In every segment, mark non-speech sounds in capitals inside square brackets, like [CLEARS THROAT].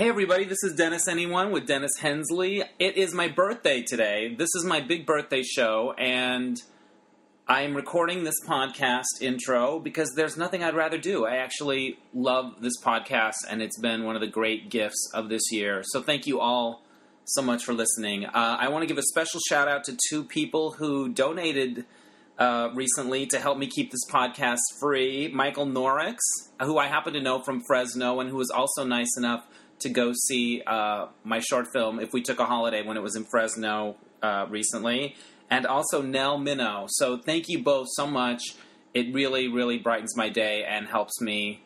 Hey everybody, this is Dennis Anyone with Dennis Hensley. It is my birthday today. This is my big birthday show, and I am recording this podcast intro because there's nothing I'd rather do. I actually love this podcast, and it's been one of the great gifts of this year. So thank you all so much for listening. Uh, I want to give a special shout out to two people who donated uh, recently to help me keep this podcast free. Michael Norix, who I happen to know from Fresno, and who was also nice enough to go see uh, my short film "If We Took a Holiday" when it was in Fresno uh, recently, and also Nell Minow. So thank you both so much. It really, really brightens my day and helps me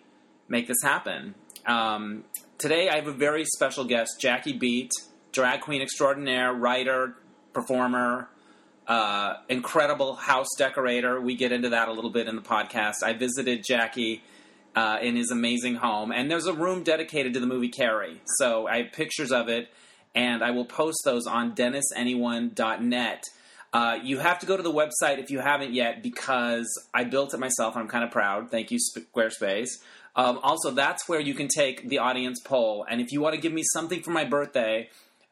make this happen. Um, today I have a very special guest, Jackie Beat, drag queen extraordinaire, writer, performer, uh, incredible house decorator. We get into that a little bit in the podcast. I visited Jackie uh, in his amazing home, and there's a room dedicated to the movie Carrie. So I have pictures of it, and I will post those on DennisAnyone.net. Uh, you have to go to the website if you haven't yet because I built it myself. I'm kind of proud. Thank you, Squarespace. Um, also, that's where you can take the audience poll. And if you want to give me something for my birthday,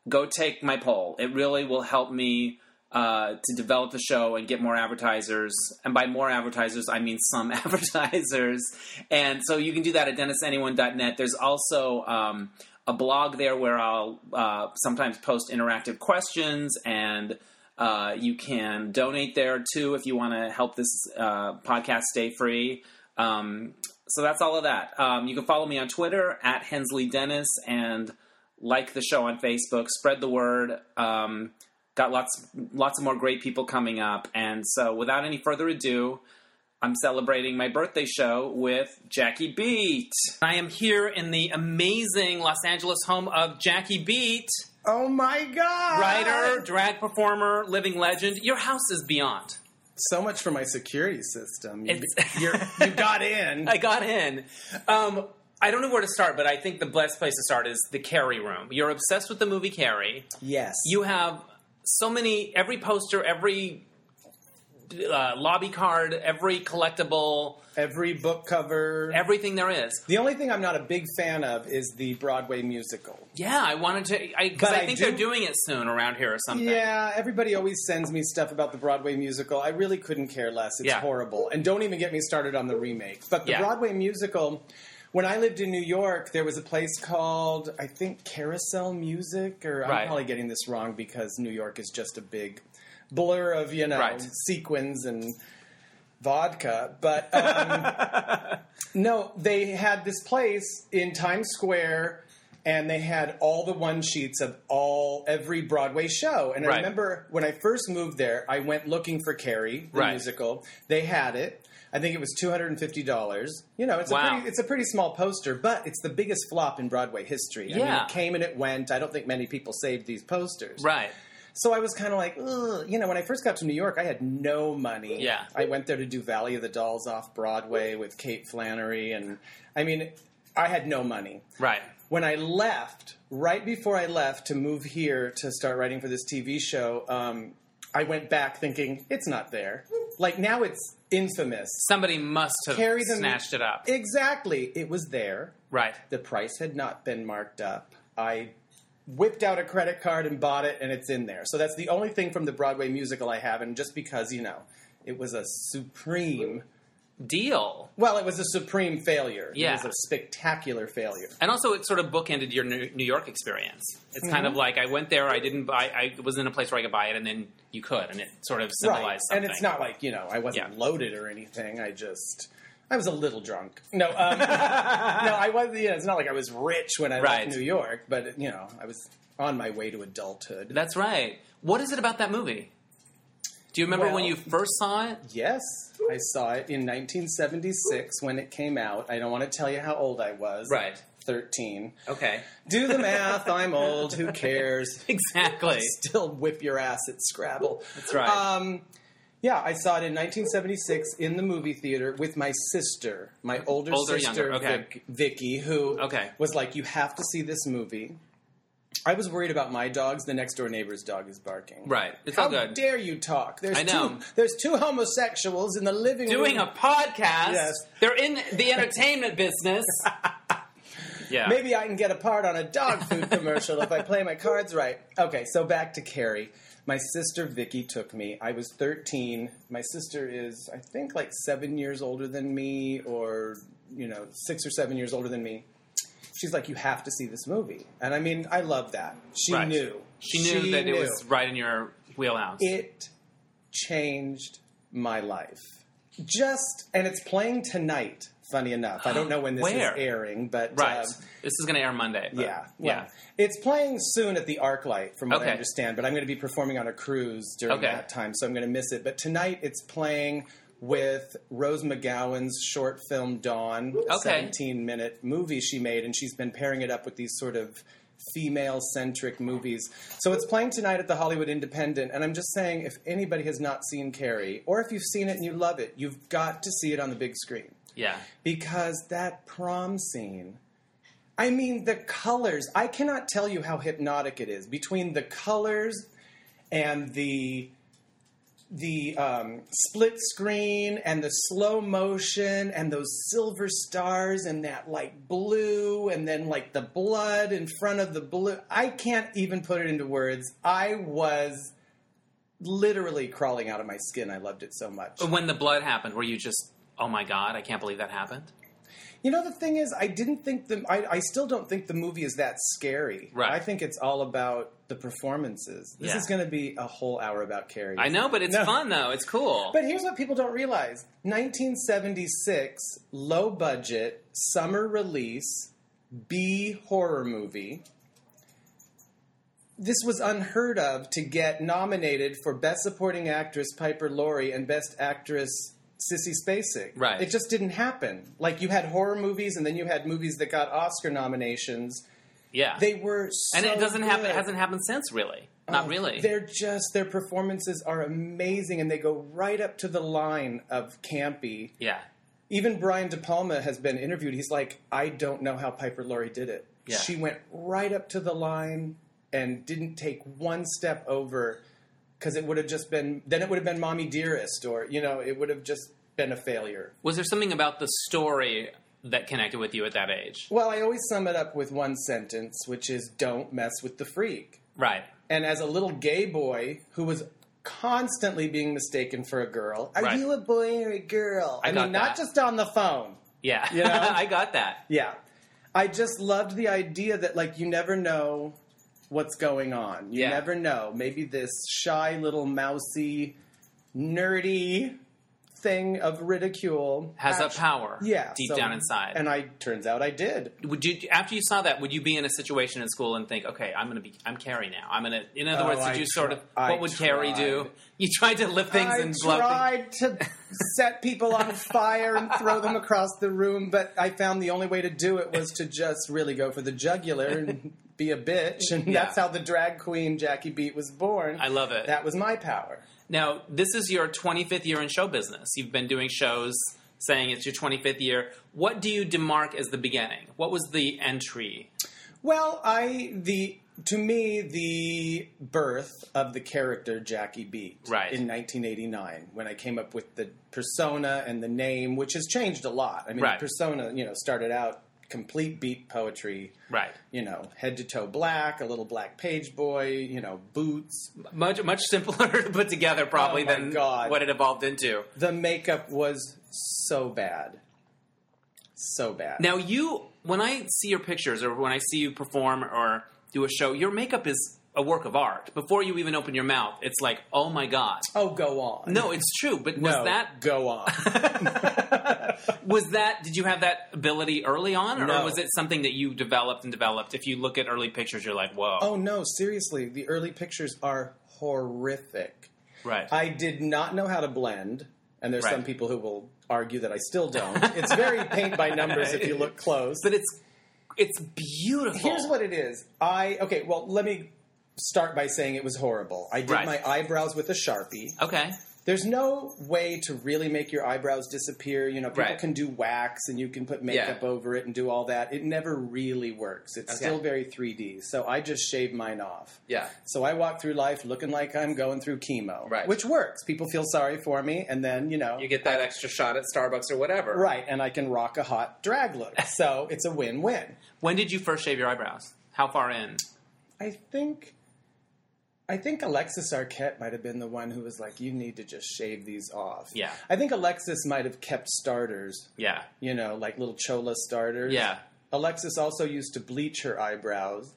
go take my poll. It really will help me uh, to develop the show and get more advertisers. And by more advertisers, I mean some [LAUGHS] advertisers. And so you can do that at DennisAnyone.net. There's also um, a blog there where I'll uh, sometimes post interactive questions and. Uh, you can donate there too if you want to help this uh, podcast stay free. Um, so that's all of that. Um, you can follow me on Twitter at Hensley Dennis and like the show on Facebook. Spread the word. Um, got lots lots of more great people coming up. And so, without any further ado, I'm celebrating my birthday show with Jackie Beat. I am here in the amazing Los Angeles home of Jackie Beat. Oh my god! Writer, drag performer, living legend. Your house is beyond. So much for my security system. You, you got in. [LAUGHS] I got in. Um, I don't know where to start, but I think the best place to start is the Carrie room. You're obsessed with the movie Carrie. yes. You have so many, every poster, every uh, lobby card, every collectible, Every book cover. everything there is. the only thing I'm not a big fan of is the Broadway musical. Yeah, I wanted to, But I I think do- they're doing it soon around here or something. Yeah, everybody always sends me stuff about the Broadway musical. I really couldn't care less. It's Yeah. horrible. And don't even get me started on the remake. But the Yeah. Broadway musical, when I lived in New York, there was a place called, I think, Carousel Music, or Right. I'm probably getting this wrong because New York is just a big blur of, you know, Right. sequins and vodka. But [LAUGHS] um, no, they had this place in Times Square. And they had all the one sheets of all every Broadway show. And I remember when I first moved there, I went looking for Carrie, the Right. musical. They had it. I think it was two hundred and fifty dollars. You know, it's a pretty it's a pretty small poster, but it's the biggest flop in Broadway history. I mean, Yeah. it came and it went. I don't think many people saved these posters. Right. So I was kind of like, Ugh. you know, when I first got to New York, I had no money. Yeah. I went there to do Valley of the Dolls off Broadway with Kate Flannery, and I mean, I had no money. Right. When I left, right before I left to move here to start writing for this TV show, um, I went back thinking it's not there. Like now, it's infamous. Somebody must have Carry them- snatched it up. Exactly, it was there. right. The price had not been marked up. I whipped out a credit card and bought it, and it's in there. So that's the only thing from the Broadway musical I have, and just because, you know, it was a supreme. Deal. Well, it was a supreme failure. Yeah. It was a spectacular failure. And also, it sort of bookended your New York experience. It's kind of like I went there, I didn't buy, I was in a place where I could buy it, and then you could, and it sort of symbolized right. something. And it's not like, you know, I wasn't Yeah. loaded or anything. I just. I was a little drunk. No, um, [LAUGHS] no, I was. You know, it's not like I was rich when I Right. left New York, but you know, I was on my way to adulthood. That's right. What is it about that movie? Do you remember when you first saw it? Yes, I saw it in 1976 when it came out. I don't want to tell you how old I was. Right. 13. Okay. Do the [LAUGHS] math. I'm old. Who cares? Exactly. Still whip your ass at Scrabble. That's right. Um, yeah, I saw it in 1976 in the movie theater with my sister, my older, Older, sister, okay. Vic, Vicky, who Okay. was like, "You have to see this movie." I was worried about my dogs. The next door neighbor's dog is barking. Right. It's How all good. dare you talk? There's I know. two. There's two homosexuals in the living room Doing room. a podcast. Yes. They're in the entertainment business. [LAUGHS] Yeah. Maybe I can get a part on a dog food commercial if I play my cards right. Okay, so back to Carrie. My sister Vicky took me. I was 13. My sister is, I think, like seven years older than me, or, you know, six or seven years older than me. She's like, You have to see this movie. And I mean, I love that. She Right. knew. She knew that it was right in your wheelhouse. It changed my life. Just, and it's playing tonight, funny enough. I don't know when this Where? is airing, but. right. um, this is going to air Monday. yeah, well, yeah. It's playing soon at the ArcLight, from what I understand. But I'm going to be performing on a cruise during Okay. that time, so I'm going to miss it. But tonight it's playing with Rose McGowan's short film Dawn, a Okay. 17 minute movie she made, and she's been pairing it up with these sort of female centric movies. So it's playing tonight at the Hollywood Independent, and I'm just saying, if anybody has not seen Carrie, or if you've seen it and you love it, you've got to see it on the big screen Yeah. because that prom scene I mean the colors I cannot tell you how hypnotic it is between the colors and the the um, split screen and the slow motion and those silver stars and that like blue and then like the blood in front of the blue I can't even put it into words I was literally crawling out of my skin I loved it so much But when the blood happened, were you just, oh my God, I can't believe that happened? You know, the thing is, I didn't think the. I, I still don't think the movie is that scary. Right. I think it's all about the performances. This Yeah. is going to be a whole hour about Carrie. I know, but it's No. fun though. It's cool. But here's what people don't realize 1976, low budget, summer release, B horror movie. This was unheard of to get nominated for Best Supporting Actress Piper Laurie and Best Actress Sissy Spacek. Right. It just didn't happen. Like you had horror movies and then you had movies that got Oscar nominations. Yeah. They were so and it doesn't happen. It hasn't happened since, really. Not Oh, really. They're just their performances are amazing, and they go right up to the line of campy. Yeah. Even Brian De Palma has been interviewed. He's like, I don't know how Piper Laurie did it. Yeah. She went right up to the line and didn't take one step over because it would have just been then it would have been Mommy Dearest, or you know, it would have just been a failure. Was there something about the story that connected with you at that age? Well, I always sum it up with one sentence, which is "Don't mess with the freak." Right. And as a little gay boy who was constantly being mistaken for a girl, are Right. you a boy or a girl? I I, mean, not just on the phone. Yeah. You know? [LAUGHS] I got that. Yeah. I just loved the idea that, like, you never know what's going on. You Yeah. never know. Maybe this shy little mousy, nerdy thing of ridicule Has a power. Yeah, Deep so- down inside. And I turns out I did. would you after you saw that would you be in a situation in school and think okay i'm going to be i'm carrie now i'm going to in other Oh, words did I you sort of tr- I what would carrie do you tried to lift things I and blow tried to set people on fire and throw them across the room, but I found the only way to do it was to just really go for the jugular and be a bitch, and Yeah. that's how the drag queen Jackie Beat was born. I love it. That was my power. Now this is your 25th year in show business you've been doing shows saying it's your 25th year what do you demark as the beginning what was the entry Well, I the to me the birth of the character Jackie Beat Right. in 1989 when I came up with the persona and the name, which has changed a lot. I mean, Right. the persona, you know, started out complete beat poetry. right You know, head to toe black, a little black page boy, you know, boots. much much simpler to put together probably Oh, than God. what it evolved into The makeup was so bad. So bad. Now you, when I see your pictures or when I see you perform or do a show, your makeup is a work of art. Before you even open your mouth, it's like, oh my god. oh, go on. No, it's true. But was no, that go on. [LAUGHS] was that? Did you have that ability early on, or No. was it something that you developed and developed? If you look at early pictures, you're like, whoa, Oh no, seriously, the early pictures are horrific. right. I did not know how to blend, and there's Right. some people who will argue that I still don't. it's very [LAUGHS] paint by numbers if you look close. but it's it's beautiful. Here's what it is. I okay, well, let me start by saying it was horrible. I did Right. my eyebrows with a Sharpie. Okay. there's no way to really make your eyebrows disappear. You know, people Right. can do wax and you can put makeup Yeah. over it and do all that. It never really works. It's Okay. still very 3D. So I just shave mine off. Yeah. So I walk through life looking like I'm going through chemo, Right. which works. People feel sorry for me, and then you know, You get that extra shot at Starbucks or whatever. right, and I can rock a hot drag look. [LAUGHS] So it's a win-win. When did you first shave your eyebrows? How far in? I think, I think Alexis Arquette might have been the one who was like, "You need to just shave these off." Yeah. I think Alexis might have kept starters, Yeah. you know, like little chola starters. Yeah. Alexis also used to bleach her eyebrows.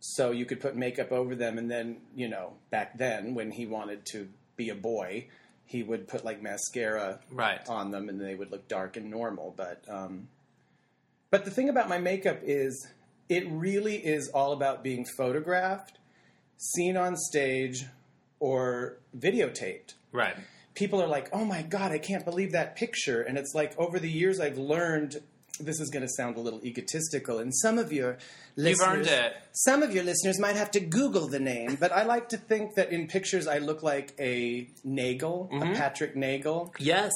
So you could put makeup over them, and then, you know, back then when he wanted to be a boy, he would put like mascara Right. on them, and they would look dark and normal. But, um, but the thing about my makeup is, it really is all about being photographed, seen on stage, or videotaped Right. people are like, "Oh my god, I can't believe that picture." And it's like over the years I've learned this is going to sound a little egotistical and some of your listeners You've earned it. Some of your listeners might have to google the name, but I like to think that in pictures I look like a Nagel, Mm-hmm. a Patrick Nagel, Yes.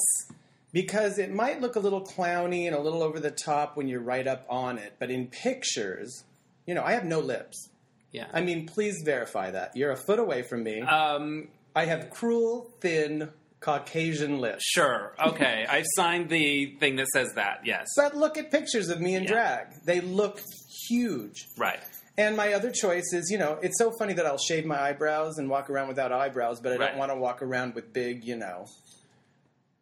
because it might look a little clowny and a little over the top when you're right up on it, but in pictures, you know, I have no lips. Yeah. I mean, please verify that. You're a foot away from me. um, I have cruel, thin, Caucasian lips. sure. Okay. [LAUGHS] I've signed the thing that says that. Yes. But look at pictures of me in Yeah. drag. They look huge. Right. And my other choice is, you know, it's so funny that I'll shave my eyebrows and walk around without eyebrows, but I Right. don't want to walk around with big, you know,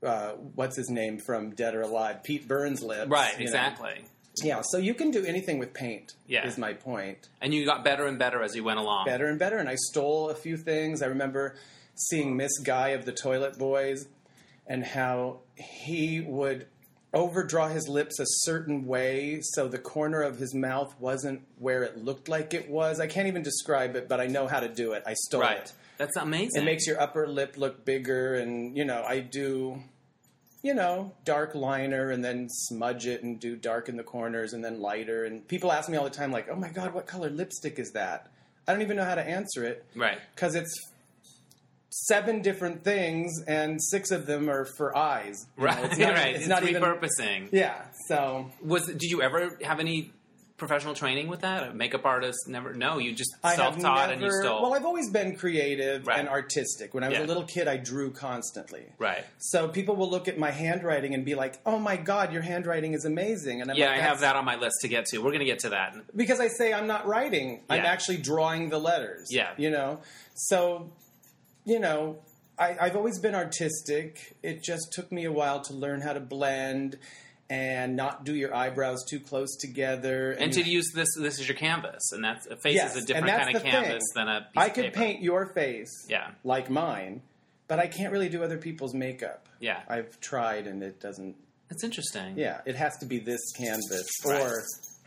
uh, what's his name from Dead or Alive? Pete Burns lips. Right. exactly. know. Yeah, so you can do anything with paint, Yeah. is my point. And you got better and better as you went along. Better and better. And I stole a few things. I remember seeing Miss Guy of the Toilet Boys and how he would overdraw his lips a certain way so the corner of his mouth wasn't where it looked like it was. I can't even describe it, but I know how to do it. I stole Right. it. That's amazing. It makes your upper lip look bigger, and you know, I do, you know, dark liner and then smudge it and do dark in the corners and then lighter. And people ask me all the time, like, "Oh my god, what color lipstick is that?" I don't even know how to answer it right. because it's seven different things, and six of them are for eyes. You know, Right. it's not, [LAUGHS] right. It's not even. repurposing. Yeah. So Was did you ever have any professional training with that? A makeup artist? Never. No. You just self-taught and you stole. Well, I've always been creative Right. and artistic. When I was Yeah. a little kid, I drew constantly. right. So people will look at my handwriting and be like, "Oh my god, your handwriting is amazing." And I'm Yeah, like, I have that on my list to get to. We're going to get to that. because I say I'm not writing; I'm actually drawing the letters. Yeah. you know. So, you know, I, I've always been artistic. It just took me a while to learn how to blend and not do your eyebrows too close together. And to use this, this is your canvas, and that's a face Yes, is a different kind of canvas thing. than a. Piece of it. I could paint your face, Yeah. like mine, but I can't really do other people's makeup. Yeah. I've tried, and it doesn't. That's interesting. Yeah, it has to be this canvas Right. or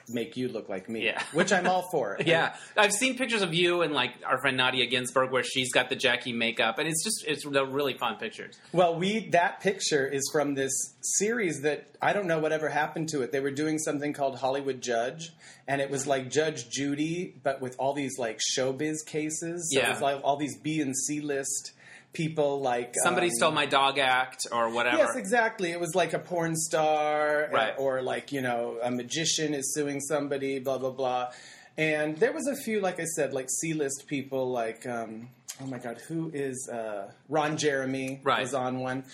make you look like me. Yeah. which I'm all for. [LAUGHS] Yeah, I've seen pictures of you and like our friend Nadya Ginsburg where she's got the Jackie makeup, and it's just it's really fun pictures. Well, we that picture is from this series that I don't know whatever happened to it. They were doing something called Hollywood Judge, and it was like Judge Judy, but with all these like showbiz cases. So Yeah. it was like all these B and C list people. Like Somebody um, stole my dog act or whatever. Yes, exactly. It was like a porn star, uh, Right. or like you know a magician is suing somebody, blah blah blah. And there was a few, like I said, like C-list people, like um, oh my god, who is uh, Ron Jeremy Right. was on one.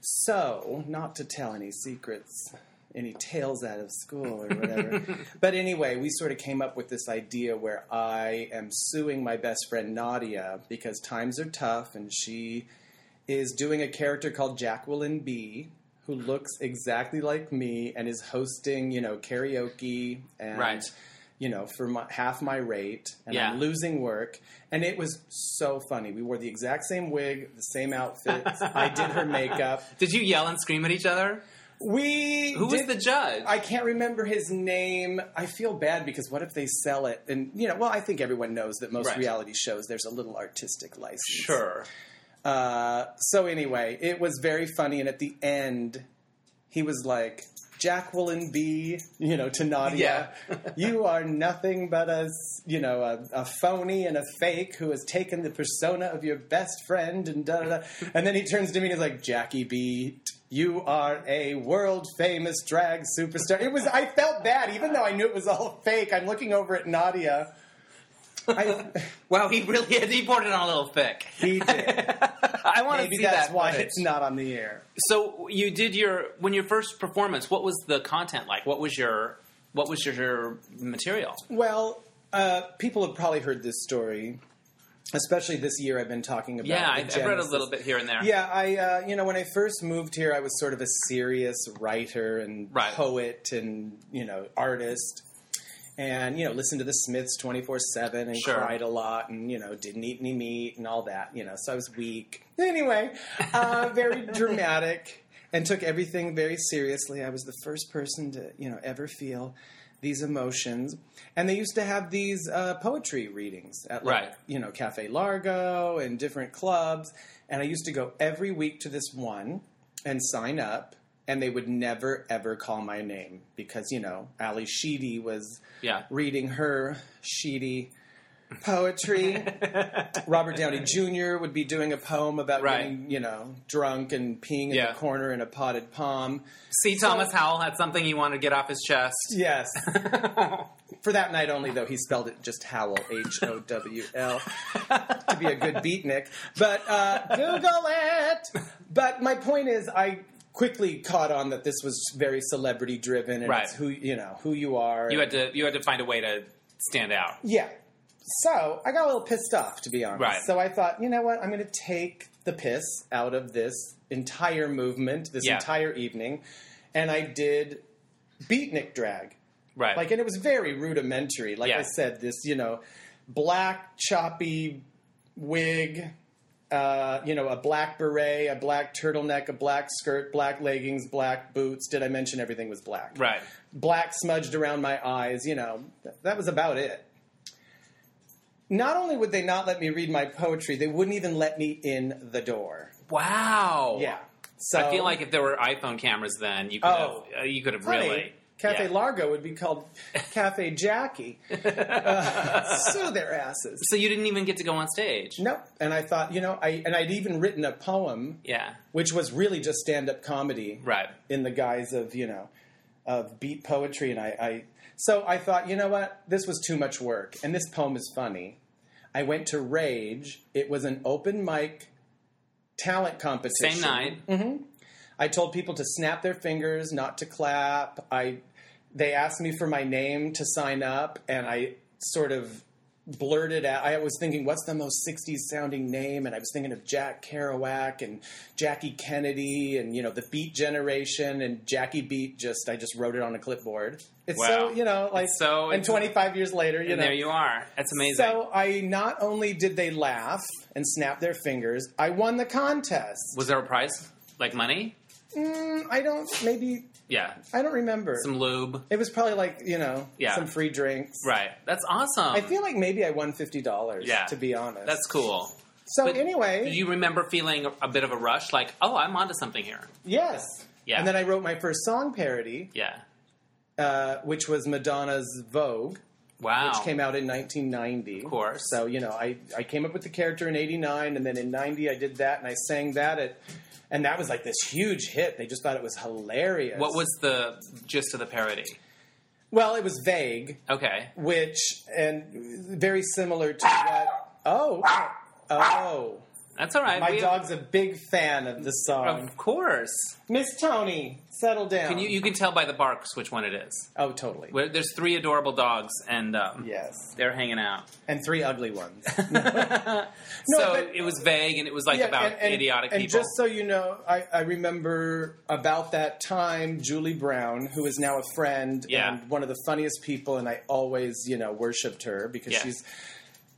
So, not to tell any secrets, any tales out of school or [LAUGHS] whatever. but anyway, we sort of came up with this idea where I am suing my best friend Nadya because times are tough and she is doing a character called Jacqueline B who looks exactly like me and is hosting, you know, karaoke and Right. you know, for my, half my rate, and Yeah. I'm losing work. And it was so funny. We wore the exact same wig, the same outfits. [LAUGHS] I did her makeup. Did you yell and scream at each other? We Who was the judge? I can't remember his name. I feel bad because what if they sell it? And you know, well, I think everyone knows that most Right. reality shows there's a little artistic license. sure. Uh, so anyway, it was very funny, and at the end, he was like, Jacqueline B, you know, to Nadya. [LAUGHS] you are nothing but a, you know, a, a phony and a fake who has taken the persona of your best friend and da da da. And then he turns to me and he's like, Jackie B, you are a world famous drag superstar. It was, I felt bad, even though I knew it was all fake. I'm looking over at Nadya. I, [LAUGHS] Wow, he really he poured it on a little thick. he did. [LAUGHS] I want to see that's that why footage. it's not on the air. So you did your when your first performance. What was the content like? What was your what was your, your material? Well, uh, people have probably heard this story, especially this year. I've been talking about. Yeah, I, I've read a little bit here and there. Yeah, I uh, you know when I first moved here, I was sort of a serious writer and Right. poet and you know artist, and you know listened to the Smiths twenty four seven and Sure. cried a lot and you know didn't eat any meat and all that. You know, so I was weak. Anyway, uh, very [LAUGHS] dramatic and took everything very seriously. I was the first person to you know ever feel these emotions. And they used to have these uh, poetry readings at like, Right. you know, Cafe Largo and different clubs. And I used to go every week to this one and sign up. And they would never, ever call my name because, you know, Ally Sheedy was Yeah. reading her Sheedy [LAUGHS] poetry. [LAUGHS] Robert Downey Jr. would be doing a poem about Right. getting, you know, drunk and peeing in Yeah. the corner in a potted palm. C. Thomas Howell had something he wanted to get off his chest. Yes. [LAUGHS] For that night only, though, he spelled it just Howell, H O W L, to be a good beatnik. But uh, Google it. But my point is, I quickly caught on that this was very celebrity driven, and Right. it's who you know who you are. You had to you had to find a way to stand out. yeah. So I got a little pissed off, to be honest. Right. So I thought, you know what? I'm going to take the piss out of this entire movement, this Yeah. entire evening, and I did beatnik drag. Right. Like, and it was very rudimentary. Like Yeah. I said, this, you know, black choppy wig, uh, you know, a black beret, a black turtleneck, a black skirt, black leggings, black boots. Did I mention everything was black? right. Black smudged around my eyes, you know, th- that was about it. Not only would they not let me read my poetry, they wouldn't even let me in the door. Wow. Yeah. So I feel like if there were iPhone cameras, then you could Oh. have uh, you could have Honey, really Cafe yeah. Largo would be called [LAUGHS] Cafe Jackie. [LAUGHS] Uh, sue their asses. So you didn't even get to go on stage. Nope. And I thought, you know, I and I'd even written a poem, Yeah. which was really just stand up comedy, Right. in the guise of you know, of beat poetry. And I, I, so I thought, you know what, this was too much work, and this poem is funny. I went to Rage. It was an open mic talent competition. Same night. I told people to snap their fingers, not to clap. I they asked me for my name to sign up, and I sort of blurted out. I was thinking, what's the most '60s sounding name? And I was thinking of Jack Kerouac and Jackie Kennedy, and you know the Beat Generation and Jackie Beat. Just I just wrote it on a clipboard. It's so you know like It's so- and 25 years later, you And know. there you are. That's amazing. so I not only did they laugh and snap their fingers, I won the contest. was there a prize? Like money? Mm, I don't maybe Yeah. I don't remember. Some lube. It was probably like you know Yeah. some free drinks. Right. That's awesome. I feel like maybe I won fifty dollars. Yeah. to be honest. That's cool. so. But anyway, Do you remember feeling a bit of a rush? Like, oh, I'm onto something here. yes. Yeah. And then I wrote my first song parody, Yeah. uh, which was Madonna's Vogue, Wow. which came out in 1990. Of course. So you know, I I came up with the character in '89, and then in '90 I did that, and I sang that at. And that was like this huge hit. They just thought it was hilarious. What was the gist of the parody? Well, it was vague, Okay. which and very similar to what. Oh, oh! That's all right. My We- dog's a big fan of the song. Of course. Miss Tony, settle down. Can you you can tell by the barks which one it is. Oh, totally. Where there's three adorable dogs and um, Yes, they're hanging out. and three ugly ones. [LAUGHS] [LAUGHS] so but- it was vague and it was like Yeah, about and- and- idiotic and people. just so you know, I, I remember about that time Julie Brown, who is now a friend Yeah. and one of the funniest people, and I always, you know, worshipped her because Yeah. she's,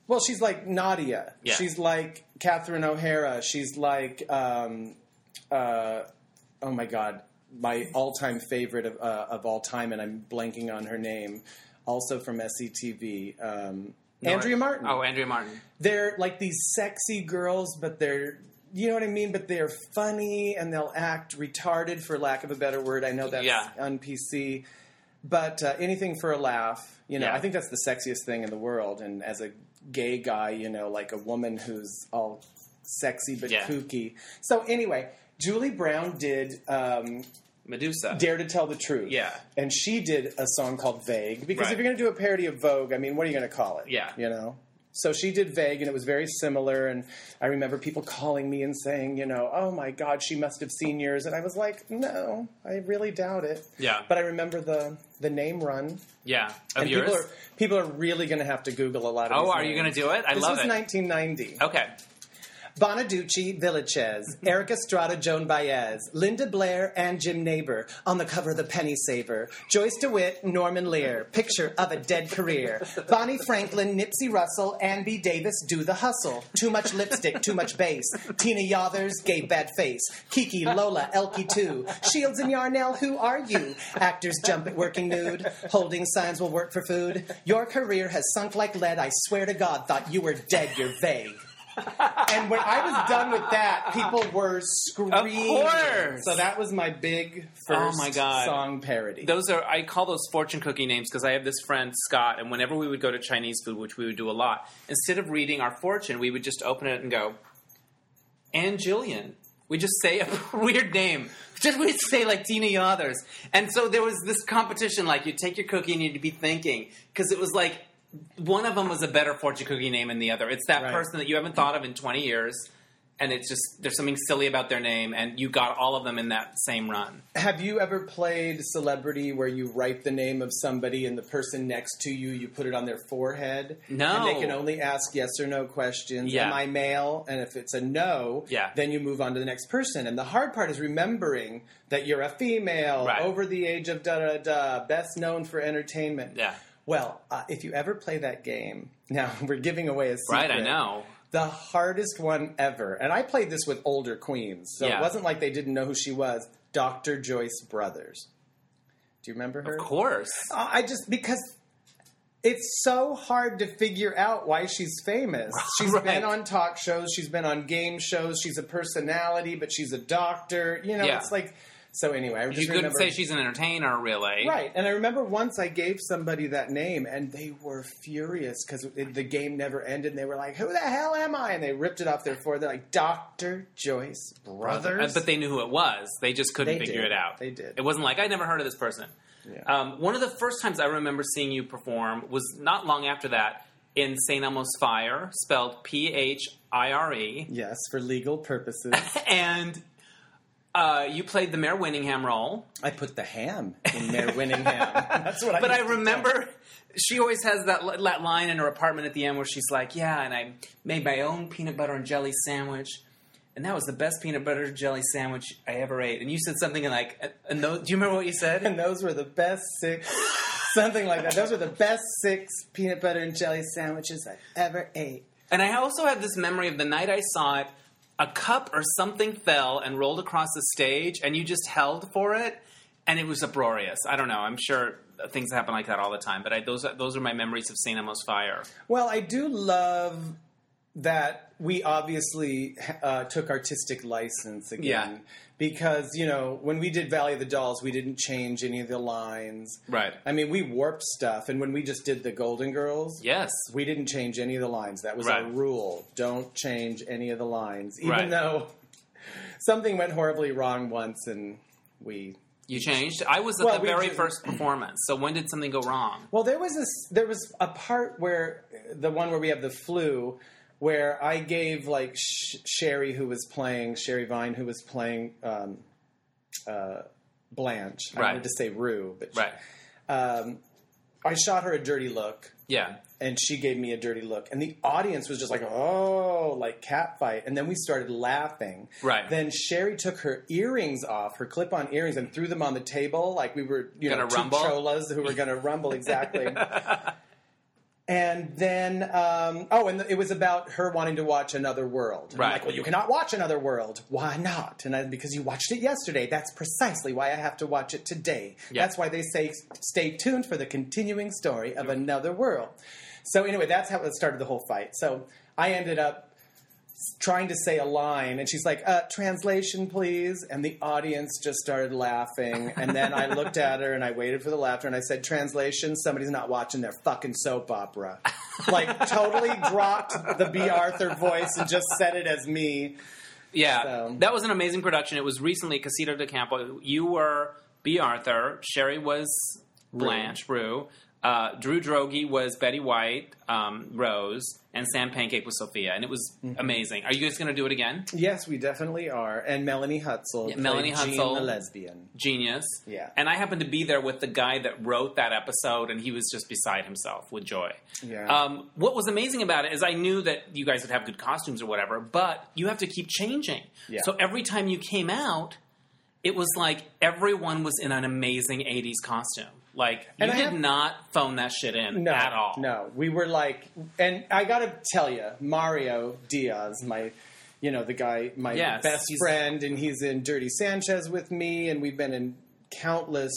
well, she's like Nadya. Yeah. She's like Catherine O'Hara. She's like, um, uh, oh my God, my all-time favorite of, uh, of all time, and I'm blanking on her name. Also from SCTV, um, Andrea Martin Oh, Andrea Martin. they're like these sexy girls, but they're you know what I mean. But they're funny and they'll act retarded, for lack of a better word. I know that's Yeah. on PC, but uh, anything for a laugh. You know, Yeah. I think that's the sexiest thing in the world. And as a gay guy, you know, like a woman who's all sexy but Yeah. kooky. So anyway, Julie Brown did um, Medusa. Dare to Tell the Truth. Yeah. And she did a song called Vague. Because Right. if you're going to do a parody of Vogue, I mean, what are you going to call it? Yeah. You know? So she did Vague, and it was very similar. And I remember people calling me and saying, you know, oh my God, she must have seen yours. And I was like, no, I really doubt it. Yeah. But I remember the, the name run. yeah. Of And yours? people are, people are really going to have to Google a lot of oh, are you going to do it? I love it. This love was it. 1990. okay. Bonaducci, Villechaize, Erik Estrada, Joan Baez, Linda Blair, and Jim Nabors on the cover of the Penny Saver. Joyce DeWitt, Norman Lear, picture of a dead career. Bonnie Franklin, Nipsey Russell, Ann B. Davis do the hustle. Too much lipstick, too much bass. Tina Yothers, gay bad face. Kiki, Lola, Elkie too. Shields and Yarnell, who are you? Actors jump at working nude. Holding signs will work for food. Your career has sunk like lead. I swear to God, thought you were dead. You're vague. And when I was done with that, people were screaming. Of course. So that was my big first Oh my God. song parody. Those are I call those fortune cookie names because I have this friend Scott, and whenever we would go to Chinese food, which we would do a lot, instead of reading our fortune, we would just open it and go, "Ann Jillian." We just say a [LAUGHS] weird name. Just we'd say like Tina Yothers, and so there was this competition. Like you take your cookie and you'd be thinking because it was like one of them was a better fortune cookie name than the other. It's that Right. person that you haven't thought of in twenty years, and it's just there's something silly about their name, and you got all of them in that same run. Have you ever played celebrity where you write the name of somebody and the person next to you, you put it on their forehead? No. And they can only ask yes or no questions. Yeah. Am I male? And if it's a no, Yeah. then you move on to the next person. And the hard part is remembering that you're a female, Right. over the age of da da da, best known for entertainment. Yeah. Well, uh, if you ever play that game, [LAUGHS] now we're giving away a secret. Right, I know. The hardest one ever. And I played this with older queens, so Yeah. it wasn't like they didn't know who she was. Dr. Joyce Brothers. Do you remember her? Of course. Uh, I just because it's so hard to figure out why she's famous. [LAUGHS] She's Right. been on talk shows, she's been on game shows, she's a personality, but she's a doctor. You know, Yeah. it's like so anyway, I just You couldn't remember say she's an entertainer, really. Right, and I remember once I gave somebody that name, and they were furious because the game never ended. And they were like, "Who the hell am I?" And they ripped it off their forehead. They're like, "Doctor Joyce Brothers." But they knew who it was. They just couldn't They figure did. it out. They did. It wasn't like I never heard of this person. Yeah. Um, one of the first times I remember seeing you perform was not long after that in St. Elmo's Fire, spelled P H I R E, yes, for legal purposes, [LAUGHS] and uh, you played the Mare Winningham role. I put the ham in Mare Winningham. [LAUGHS] That's what I. But I remember she always has that, that line in her apartment at the end where she's like, "Yeah, and I made my own peanut butter and jelly sandwich." And that was the best peanut butter and jelly sandwich I ever ate. And you said something like, and those, "Do you remember what you said?" And those were the best six, something like that. Those were the best six peanut butter and jelly sandwiches I ever ate. And I also have this memory of the night I saw it. A cup or something fell and rolled across the stage, and you just held for it, and it was uproarious. I don't know. I'm sure things happen like that all the time, but I, those those are my memories of St. Elmo's Fire. Well, I do love that we obviously uh, took artistic license again. Yeah. Because, you know, when we did Valley of the Dolls, we didn't change any of the lines. Right. I mean, we warped stuff. And when we just did the Golden Girls, Yes. we didn't change any of the lines. That was our rule. Don't change any of the lines. Even Right. though [LAUGHS] something went horribly wrong once and we You changed. I was at Well, the we very first performance. So when did something go wrong? Well, there was this. There was a part where the one where we have the flu, where I gave like Sh- Sherry, who was playing Sherry Vine, who was playing um, uh, Blanche. I Right. wanted to say Rue, but Right. um, I shot her a dirty look. Yeah. And she gave me a dirty look, and the audience was just like, "Oh, like cat fight." And then we started laughing. Right. Then Sherry took her earrings off, her clip-on earrings, and threw them on the table like we were, you know, Gonna two rumble? cholas who were going to rumble exactly. [LAUGHS] and then, um, oh, and it was about her wanting to watch Another World. And I'm Right. like, well, you cannot watch Another World. Why not? And I, because you watched it yesterday. That's precisely why I have to watch it today. Yeah. That's why they say stay tuned for the continuing story of Another World. So anyway, that's how it started the whole fight. So I ended up trying to say a line, and she's like, uh, "Translation, please." And the audience just started laughing. And then I looked [LAUGHS] at her and I waited for the laughter, and I said, "Translation: Somebody's not watching their fucking soap opera." like [LAUGHS] totally dropped the Bea Arthur voice and just said it as me. Yeah, So- that was an amazing production. It was recently Casita del Campo. You were Bea Arthur. Sherry was Blanche Rue. Uh, Drew Droege was Betty White, um, Rose, and Sam Pancake was Sophia, and it was Mm-hmm. amazing. Are you guys going to do it again? Yes, we definitely are. And Melanie Hutsell, Yeah, Melanie Hutsell. the lesbian. Genius. Yeah. And I happened to be there with the guy that wrote that episode, and he was just beside himself with joy. Yeah. Um, what was amazing about it is I knew that you guys would have good costumes or whatever, but you have to keep changing. Yeah. So every time you came out, it was like everyone was in an amazing 80s costume. Like, you And I did have- not phone that shit in No, at all. No, we were like, and I got to tell you, Mario Diaz, my, you know, the guy, my Yes, best friend, and he's in Dirty Sanchez with me, and we've been in countless,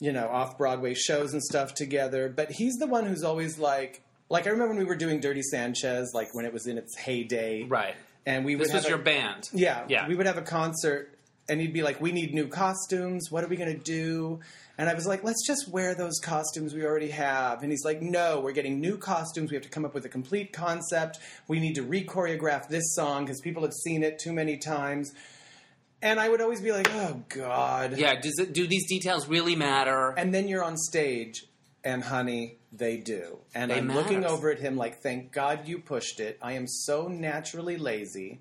you know, off Broadway shows and stuff together. But he's the one who's always like, like I remember when we were doing Dirty Sanchez, like when it was in its heyday, Right. And we This was a- your band. yeah, Yeah. We would have a concert, and he'd be like, "We need new costumes. What are we to do?" And I was like, "Let's just wear those costumes we already have." And he's like, "No, we're getting new costumes. We have to come up with a complete concept. We need to re-choreograph this song because people have seen it too many times." And I would always be like, "Oh God." Yeah, does it, do these details really matter? And then you're on stage, and honey, they do. And They I'm looking over at him like, thank God you pushed it. I am so naturally lazy.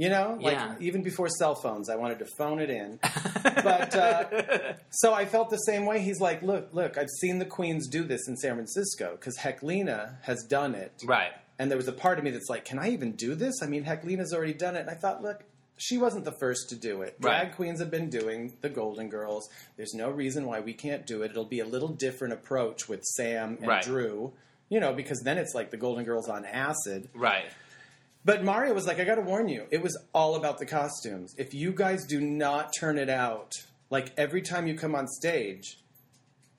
You know, like Yeah. even before cell phones, I wanted to phone it in. [LAUGHS] but uh, [LAUGHS] so I felt the same way. He's like, look, look, I've seen the queens do this in San Francisco because Heklina has done it. right. And there was a part of me that's like, can I even do this? I mean, Heklina's already done it. And I thought, look, she wasn't the first to do it. Drag Right. queens have been doing the Golden Girls. There's no reason why we can't do it. It'll be a little different approach with Sam and Right. Drew, you know, because then it's like the Golden Girls on acid. Right. But Mario was like, I got to warn you, it was all about the costumes. If you guys do not turn it out, like every time you come on stage,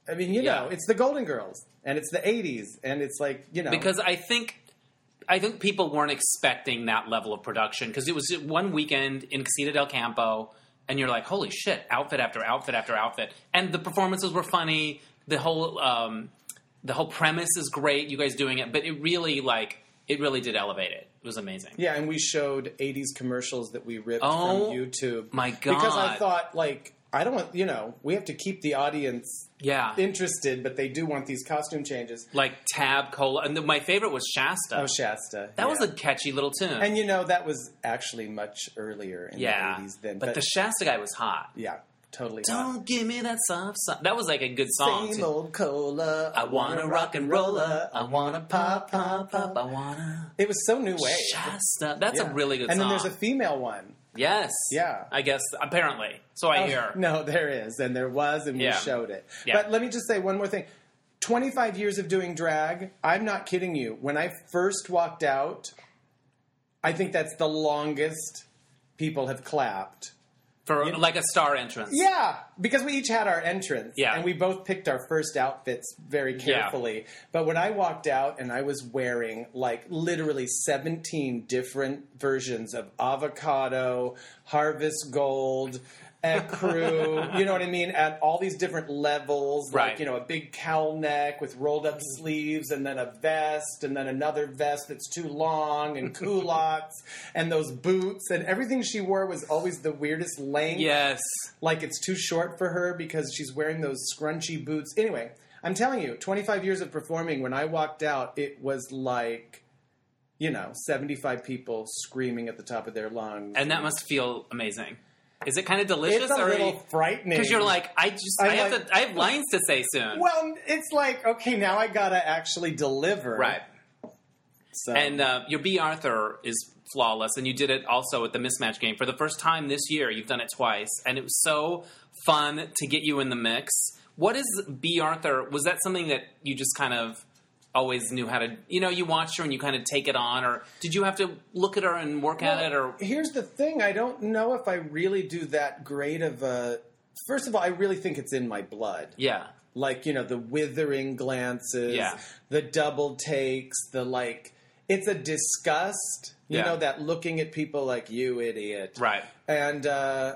I mean, you know, it's the Golden Girls and it's the 80s and it's like, you know. because I think I think people weren't expecting that level of production because it was one weekend in Casita del Campo, and you're like, holy shit, outfit after outfit after outfit, and the performances were funny. The whole um, the whole premise is great. You guys doing it, but it really like it really did elevate it. It was amazing. Yeah, and we showed 80s commercials that we ripped Oh, from YouTube. my God. Because I thought, like, I don't want, you know, we have to keep the audience Yeah, interested, but they do want these costume changes. like Tab Cola, and the, my favorite was Shasta. Oh, Shasta. that yeah. was a catchy little tune. And, you know, that was actually much earlier in yeah, the 80s then. but, the Shasta guy was hot. yeah, totally. Don't give me that soft song. That was like a good song. Same too. old cola. I wanna rock and roller. I wanna pop, pop, pop. I wanna It was so new wave. Shasta. That's Yeah. a really good song. And song. then there's a female one. yes. Yeah. I guess apparently. So I Oh, hear. No, there is, and there was, and Yeah. we showed it. Yeah. But let me just say one more thing. 25 years of doing drag, I'm not kidding you. When I first walked out, I think that's the longest people have clapped. For You- like a star entrance. Yeah, because we each had our entrance. Yeah. And we both picked our first outfits very Yeah. carefully. But when I walked out and I was wearing like literally 17 different versions of avocado, harvest gold, ecru, you know what I mean? At all these different levels. Right. Like, you know, a big cowl neck with rolled up mm-hmm. sleeves and then a vest and then another vest that's too long and culottes [LAUGHS] and those boots and everything she wore was always the weirdest length Yes. like it's too short for her because she's wearing those scrunchy boots. Anyway, I'm telling you, 25 years of performing, when I walked out, it was like, you know, 75 people screaming at the top of their lungs. And that must feel amazing. Is it kind of delicious? it's a or little frightening. Because you're like, I just, I I'm have like- to, I have lines to say soon. well, it's like, okay, now I gotta actually deliver. Right. So, And uh, your Bea Arthur is flawless, and you did it also at the mismatch game for the first time this year. You've done it twice, and it was so fun to get you in the mix. What is Bea Arthur? Was that something that you just kind of always knew how to? You know, you watched her and you kind of take it on, or did you have to look at her and work at it? Or here's the thing: I don't know if I really do that great of a. First of all, I really think it's in my blood. yeah, like you know the withering glances Yeah. the double takes the like it's a disgust. You Yeah. know that looking at people like you idiot, Right. And uh,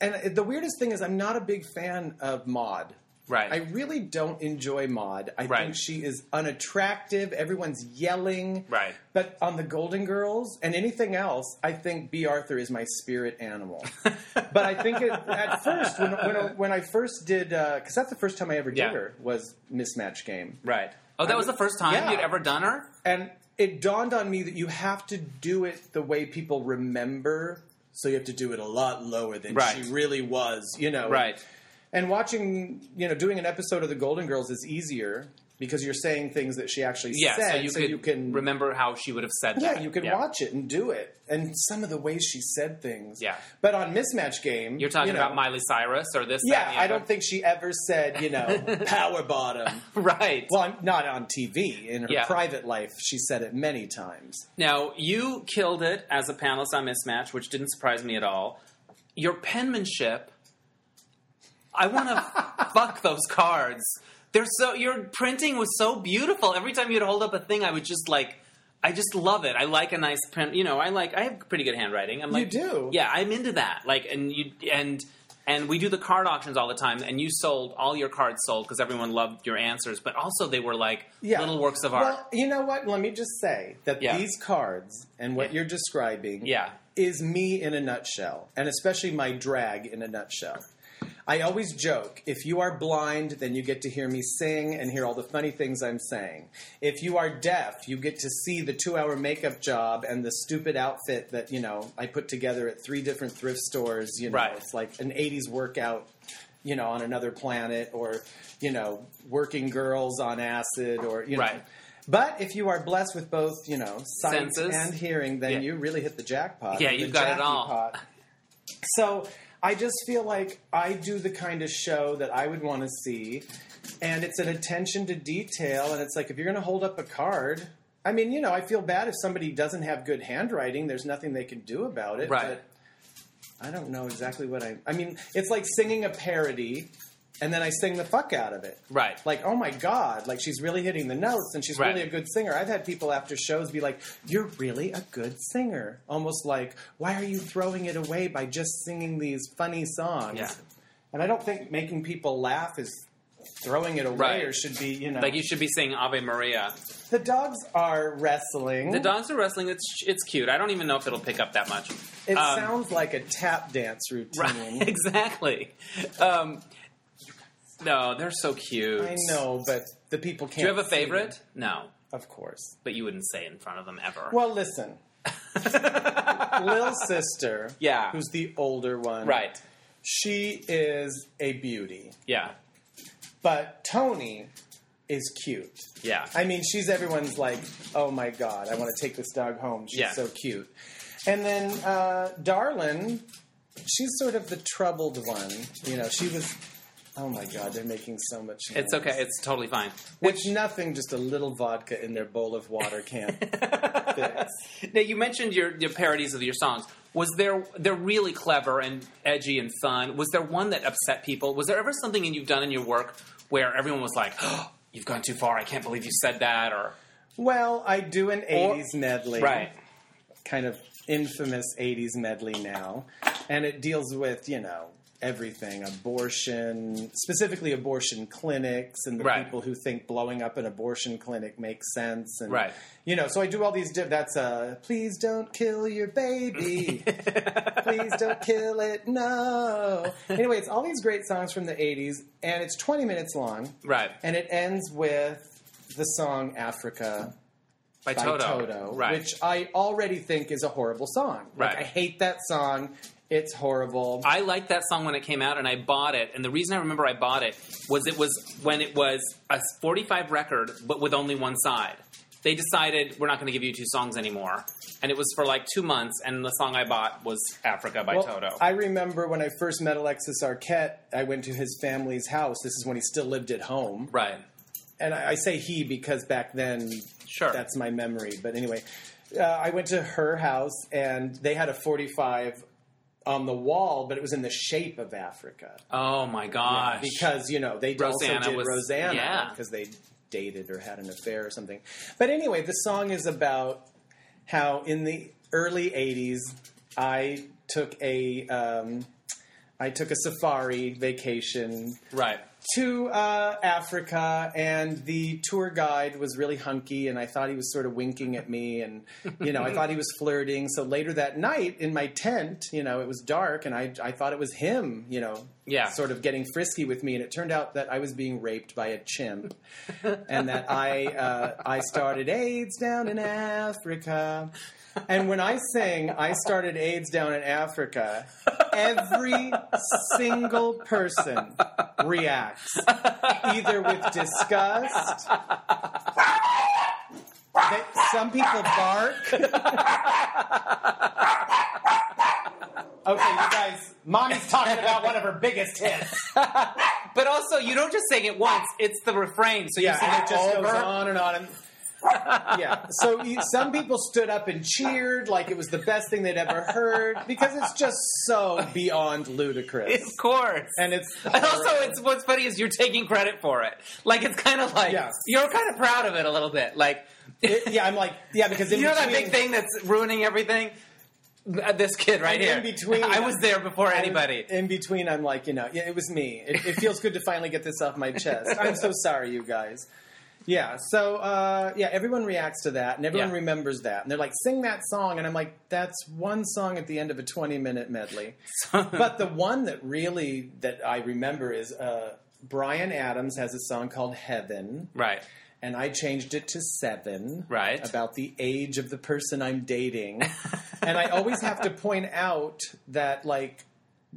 and the weirdest thing is, I'm not a big fan of Maude. Right. I really don't enjoy Maude. I Right. think she is unattractive. Everyone's yelling. Right. But on the Golden Girls and anything else, I think Bea Arthur is my spirit animal. [LAUGHS] but I think it, at first, when, when, I- when I first did, uh, because that's the first time I ever did Yeah. her, was Mismatch Game. right. Oh, that I was the first time yeah. you'd ever done her? And it dawned on me that you have to do it the way people remember. So you have to do it a lot lower than Right. she really was, you know. Right. And watching, you know, doing an episode of The Golden Girls is easier because you're saying things that she actually Yeah, said. so you, could can remember how she would have said Yeah, that. you can watch it and do it. And some of the ways she said things. Yeah. But on Mismatch Game, You're talking you know, about Miley Cyrus or this? Yeah, and I don't think she ever said, you know, [LAUGHS] power bottom. Right. Well, not on TV. In her Yeah. private life, she said it many times. Now, you killed it as a panelist on Mismatch, which didn't surprise me at all. Your penmanship, I want to [LAUGHS] fuck those cards. They're so your printing was so beautiful. Every time you'd hold up a thing, I would just like I just love it. I like a nice print. You know, I like I have pretty good handwriting. I'm like, You do? Yeah, I'm into that. Like and you and and we do the card auctions all the time and you sold all your cards sold because everyone loved your answers, but also they were like Yeah. little works of art. Well, you know what? Let me just say that Yeah. these cards and what Yeah. you're describing yeah. is me in a nutshell, and especially my drag in a nutshell. I always joke if you are blind, then you get to hear me sing and hear all the funny things I'm saying. If you are deaf, you get to see the two hour makeup job and the stupid outfit that, you know, I put together at three different thrift stores. You know, Right. it's like an 80s workout, you know, on another planet or, you know, working girls on acid or, you know. Right. But if you are blessed with both, you know, sight and hearing, then Yeah. you really hit the jackpot. Yeah, you've got it all. So I just feel like I do the kind of show that I would want to see, and it's an attention to detail. And it's like if you're going to hold up a card, I mean, you know, I feel bad if somebody doesn't have good handwriting. There's nothing they can do about it. Right. But I don't know exactly what I. I mean, it's like singing a parody. And then I sing the fuck out of it. Right. Like, oh my God, like she's really hitting the notes and she's Right. really a good singer. I've had people after shows be like, you're really a good singer. Almost like, why are you throwing it away by just singing these funny songs? Yeah. And I don't think making people laugh is throwing it away Right. or should be, you know. Like you should be saying Ave Maria. the dogs are wrestling. The dogs are wrestling. It's it's cute. I don't even know if it'll pick up that much. it um, sounds like a tap dance routine. [LAUGHS] Right, exactly. Um, no, they're so cute. I know, but the people can't. Do you have a favorite? No, Of course. but you wouldn't say in front of them ever. Well, listen. [LAUGHS] Lil sister, Yeah. who's the older one, right. She is a beauty, Yeah. but Tony is cute. Yeah. I mean, she's everyone's like, oh my god, I want to take this dog home. She's Yeah. so cute. And then uh, Darlin, she's sort of the troubled one. You know, she was. Oh my god, they're making so much. Noise. It's okay. It's totally fine. Which nothing, just a little vodka in their bowl of water can't. [LAUGHS] Now you mentioned your, your parodies of your songs. Was there they're really clever and edgy and fun? Was there one that upset people? Was there ever something in you've done in your work where everyone was like, oh, "You've gone too far. I can't believe you said that," or Well, I do an Or- 80s medley. right? kind of infamous 80s medley now. And it deals with, you know, everything abortion, specifically abortion clinics, and the Right. people who think blowing up an abortion clinic makes sense. And, Right. You know, so I do all these. Di- that's uh, please don't kill your baby. [LAUGHS] please don't kill it. No. Anyway, it's all these great songs from the 80s, and it's 20 minutes long, Right. and it ends with the song Africa By, by Toto. Toto, Right. which I already think is a horrible song. Like, Right. I hate that song. It's horrible. I liked that song when it came out, and I bought it. And the reason I remember I bought it was it was when it was a 45 record, but with only one side. They decided we're not going to give you two songs anymore, and it was for like two months. And the song I bought was "Africa" by Well, Toto. I remember when I first met Alexis Arquette, I went to his family's house. This is when he still lived at home. right. And I, I say he because back then Sure. that's my memory. But anyway, uh, I went to her house and they had a 45 on the wall, but it was in the shape of Africa. oh my gosh! because you know they Rosanna also did was- Rosanna yeah. because they dated or had an affair or something. But anyway, the song is about how in the early '80s I took a um, I took a safari vacation Right. To uh, Africa, and the tour guide was really hunky, and I thought he was sort of winking at me, and you know, I thought he was [LAUGHS] flirting. So later that night in my tent, you know, it was dark, and I I thought it was him, you know, Yeah. sort of getting frisky with me, and it turned out that I was being raped by a chimp, and that I uh, I started AIDS down in Africa. And when I sing, I started AIDS down in Africa, every single person reacts either with disgust. Some people bark. okay, you guys, mommy's talking about one of her biggest hits. But also, you don't just sing it once; it's the refrain. So you Yeah, sing it it just over. goes on and on. And, yeah, so some people stood up and cheered like it was the best thing they'd ever heard because it's just so beyond ludicrous. Of course. And it's And also, it's what's funny is you're taking credit for it. Like it's kind of like you're kind of proud of it a little bit. Like It- yeah, I'm like yeah because in [LAUGHS] you know that big thing that's ruining everything. Uh, This kid right And here. in between- [LAUGHS] I was there before anybody. In between, I'm like, you know, yeah, it was me. It, it feels good to finally get this off my chest. I'm so sorry, you guys. Yeah, so uh, yeah, everyone reacts to that, and everyone Yeah. remembers that, and they're like, "Sing that song," and I'm like, "That's one song at the end of a 20 minute medley." [LAUGHS] but the one that really that I remember is uh, Bryan Adams has a song called "Heaven," right. and I changed it to seven. Right. About the age of the person I'm dating. [LAUGHS] and I always have to point out that, like,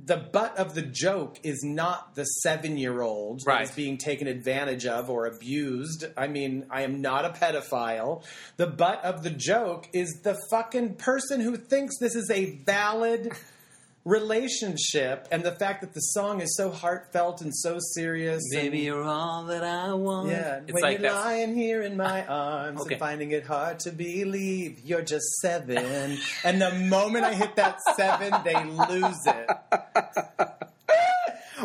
the butt of the joke is not the seven year old Right. that is being taken advantage of or abused. I mean, I am not a pedophile. The butt of the joke is the fucking person who thinks this is a valid relationship and the fact that the song is so heartfelt and so serious. Baby, you're all that I want. yeah, it's when like you're that. lying here in my [LAUGHS] arms Okay. and finding it hard to believe you're just seven. [LAUGHS] and the moment I hit that seven, they lose it. [LAUGHS]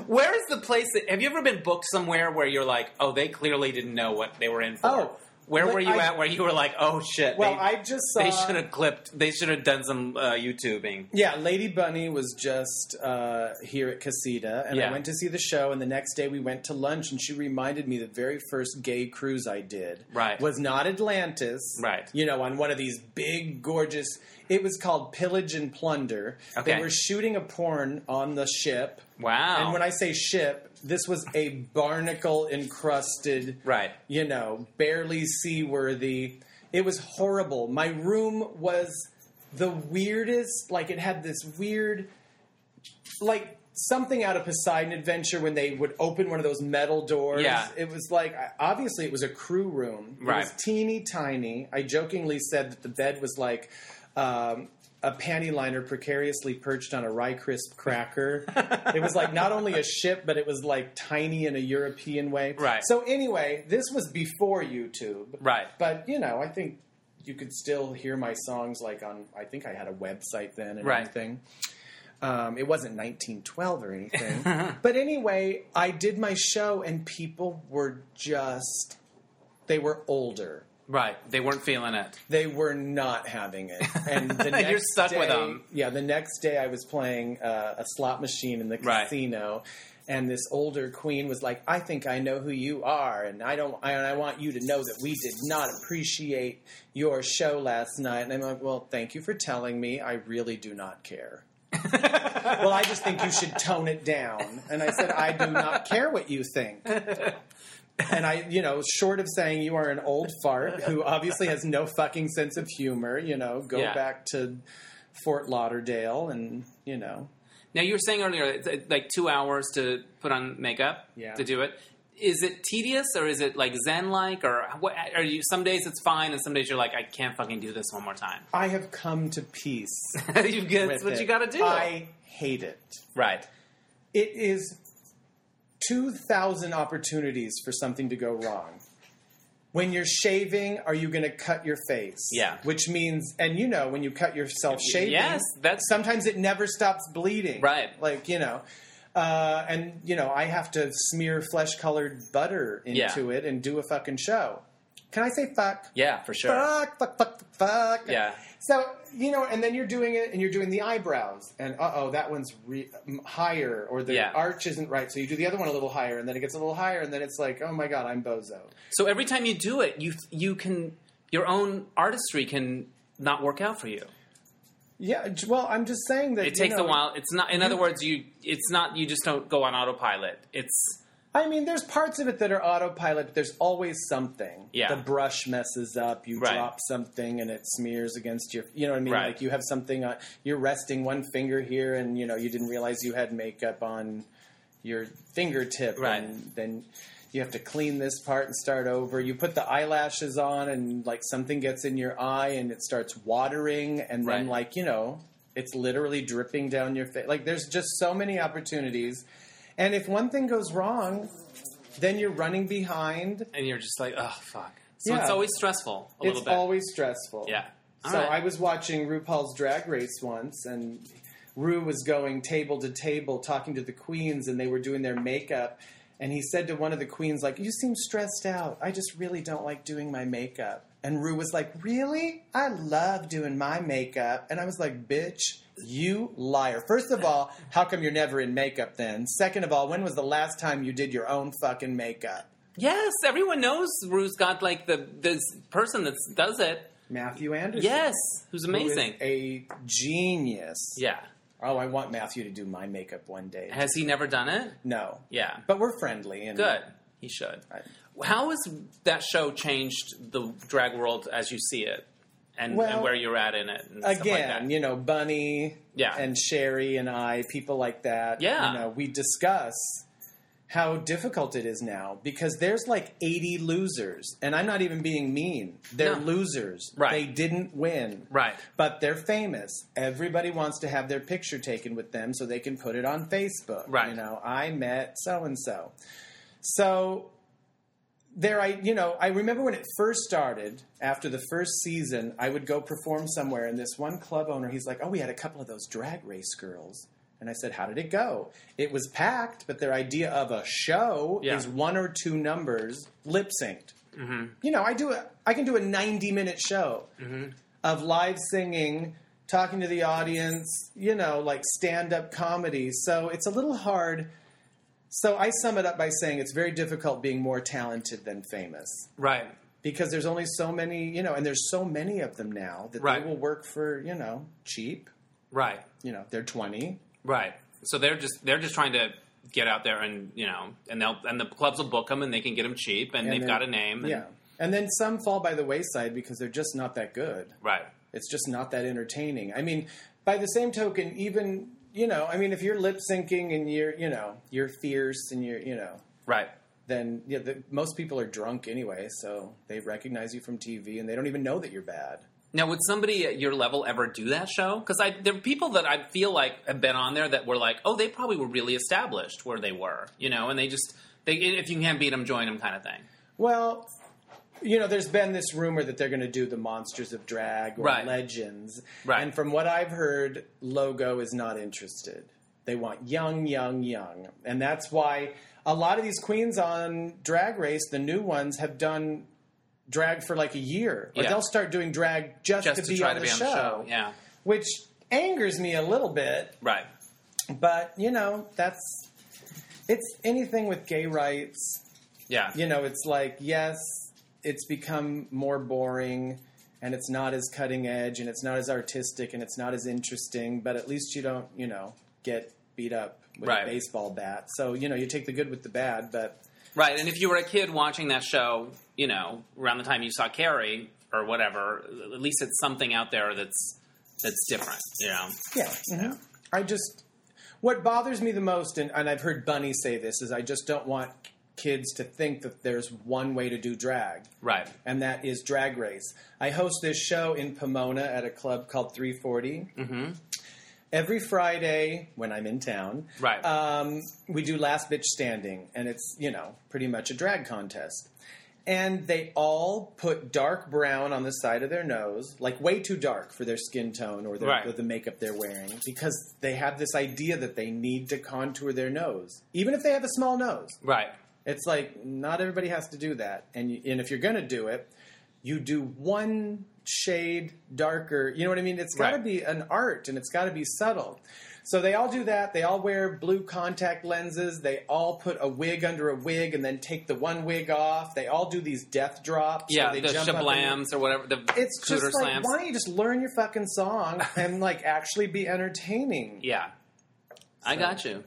Where is the place that? Have you ever been booked somewhere where you're like, oh, they clearly didn't know what they were in for? Oh, where but were you I- at? Where you were like, oh shit. Well, they, I just saw. they should have clipped. They should have done some uh, YouTubing. Yeah, Lady Bunny was just uh, here at Casita, and Yeah. I went to see the show. And the next day, we went to lunch, and she reminded me the very first gay cruise I did Right. was not Atlantis, Right. You know, on one of these big, gorgeous. It was called Pillage and Plunder. Okay. They were shooting a porn on the ship. Wow. And when I say ship, this was a barnacle encrusted, Right. You know, barely seaworthy. It was horrible. My room was the weirdest. Like it had this weird, like something out of Poseidon Adventure when they would open one of those metal doors. Yeah. It was like obviously it was a crew room. It was teeny tiny. I jokingly said that the bed was like. Um, a panty liner precariously perched on a rye crisp cracker. it was like not only a ship, but it was like tiny in a European way. Right. So anyway, this was before YouTube. Right. But you know, I think you could still hear my songs like on. I think I had a website then and Right. everything. Um, it wasn't 1912 or anything. [LAUGHS] but anyway, I did my show and people were just. They were older. Right. They weren't feeling it. They were not having it, and the [LAUGHS] next You're stuck day, them. Yeah, the next day I was playing uh, a slot machine in the Right. casino, and this older queen was like, "I think I know who you are, and I don't, I, and I want you to know that we did not appreciate your show last night." And I'm like, "Well, thank you for telling me. I really do not care." [LAUGHS] well, I just think you should tone it down. And I said, I do not care what you think. [LAUGHS] And I, you know, short of saying you are an old fart who obviously has no fucking sense of humor, you know, go Yeah. back to Fort Lauderdale and, you know. Now you were saying earlier, uh, like two hours to put on makeup Yeah. to do it. Is it tedious or is it like zen like or what? Are you some days it's fine and some days you're like I can't fucking do this one more time. I have come to peace. [LAUGHS] you get, that's what it. you got to do. I hate it. right. It is 2,000 opportunities for something to go wrong. When you're shaving, are you going to cut your face? Yeah. Which means, and you know, when you cut yourself shaving, Yes, that's- sometimes it never stops bleeding. Right. Like, you know, uh, and, you know, I have to smear flesh colored butter into Yeah. it and do a fucking show. Can I say fuck? Yeah, for sure. Fuck, fuck, fuck, fuck, fuck. Yeah. So you know, and then you're doing it, and you're doing the eyebrows, and uh oh, that one's re- higher, or the Yeah. arch isn't right. So you do the other one a little higher, and then it gets a little higher, and then it's like, oh my god, I'm bozo. So every time you do it, you you can your own artistry can not work out for you. Yeah. j- Well, I'm just saying that It you takes know, a while. It's not. In other words, you. It's not. You just don't go on autopilot. It's I mean, there's parts of it that are autopilot, but there's always something. Yeah. The brush messes up. You Right. drop something, and it smears against your. You know what I mean? Right. Like you have something on. You're resting one finger here, and you know you didn't realize you had makeup on your fingertip, Right. and then you have to clean this part and start over. You put the eyelashes on, and like something gets in your eye, and it starts watering, and then like you know, it's literally dripping down your face. Like there's just so many opportunities, and if one thing goes wrong, then you're running behind. and you're just like, oh fuck. So Yeah. it's always stressful a It's little bit. always stressful. yeah. All so right. I was watching RuPaul's Drag Race once, and Ru was going table to table talking to the queens, and they were doing their makeup. And he said to one of the queens, like, "You seem stressed out. I just really don't like doing my makeup." And Ru was like, "Really? I love doing my makeup." And I was like, "Bitch, you liar! First of all, how come you're never in makeup then? Second of all, when was the last time you did your own fucking makeup?" yes, everyone knows Ru's got like the this person that does it. Mathu Andersen. Yes, who's who amazing. a genius. yeah. Oh, I want Matthew to do my makeup one day. Has he never done it? No, Yeah. but we're friendly and Good. He should. I- How has that show changed the drag world as you see it, and, Well, and where you're at in it? And stuff like Again, that? you know, Bunny, Yeah. and Sherry and I, people like that. Yeah. you know, we discuss how difficult it is now because there's like 80 losers, and I'm not even being mean. They're No. losers. Right. They didn't win. right. But they're famous. Everybody wants to have their picture taken with them so they can put it on Facebook. Right. You know, I met so and so. So there I you know, I remember when it first started, after the first season, I would go perform somewhere and this one club owner, he's like, Oh, we had a couple of those drag race girls. And I said, How did it go? It was packed, but their idea of a show Yeah. is one or two numbers lip synced. Mm-hmm. You know, I do a, I can do a ninety minute show mm-hmm. of live singing, talking to the audience, you know, like stand up comedy. So it's a little hard. So I sum it up by saying it's very difficult being more talented than famous Right. because there's only so many, you know, and there's so many of them now that Right. they will work for, you know, cheap. Right. You know, they're 20. Right. So they're just they're just trying to get out there and you know and they'll and the clubs will book them and they can get them cheap and, and they've then- got a name. And, Yeah. And then some fall by the wayside because they're just not that good. Right. It's just not that entertaining. I mean, by the same token, even you know, I mean, if you're lip syncing and you're, you know, you're fierce and you're, you know, Right. then yeah, the, most people are drunk anyway, so they recognize you from TV and they don't even know that you're bad. Now, would somebody at your level ever do that show? Because I there are people that I feel like have been on there that were like, oh, they probably were really established where they were, you know, and they just they if you can't beat them, join them, kind of thing. Well, you know, there's been this rumor that they're going to do the Monsters of Drag or Right. Legends, Right. and from what I've heard, Logo is not interested. They want young, young, young, and that's why a lot of these queens on Drag Race, the new ones, have done drag for like a year, or Yeah. they'll start doing drag just, Just to, be, on to the be on show, the show. Yeah. which angers me a little bit. Right. But you know, that's it's anything with gay rights. Yeah. You know, it's like yes, it's become more boring and it's not as cutting edge and it's not as artistic and it's not as interesting, but at least you don't, you know, get beat up with Right. a baseball bat. So, you know, you take the good with the bad, but Right, and if you were a kid watching that show, you know, around the time you saw Carrie or whatever, at least it's something out there that's that's different, Yeah. Yeah, you know. yeah. mhm. I just what bothers me the most and, and I've heard Bunny say this is I just don't want kids to think that there's one way to do drag. Right. and that is Drag Race. I host this show in Pomona at a club called 340. Mm-hmm. Every Friday when I'm in town, Right. um, we do Last Bitch Standing, and it's, you know, pretty much a drag contest. And they all put dark brown on the side of their nose, like way too dark for their skin tone or, their, Right. or the makeup they're wearing, because they have this idea that they need to contour their nose, even if they have a small nose. Right. It's like not everybody has to do that, and you, and if you're going to do it, you do one shade darker. You know what I mean? It's got to Right. be an art and it's got to be subtle. So they all do that. They all wear blue contact lenses. They all put a wig under a wig and then take the one wig off. They all do these death drops. Yeah, the they jump up shablams or whatever. The It's just like, slams. why don't you just learn your fucking song [LAUGHS] and like actually be entertaining? Yeah, I got you.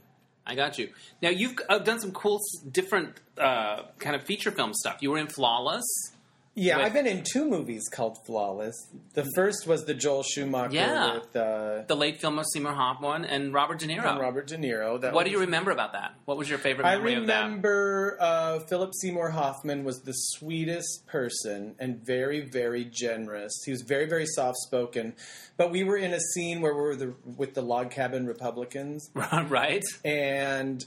I got you. Now you've uh, done some cool, different uh, kind of feature film stuff. You were in Flawless. Yeah, With- I've been in two movies called Flawless. The first was the Joel Schumacher Yeah. with uh, the late Philip Seymour Hoffman and Robert De Niro. and Robert De Niro. What was- do you remember about that? What was your favorite movie? I memory of that? remember uh, Philip Seymour Hoffman was the sweetest person and very, very generous. He was very, very soft spoken. But we were in a scene where we were the, with the log cabin Republicans, [LAUGHS] right? and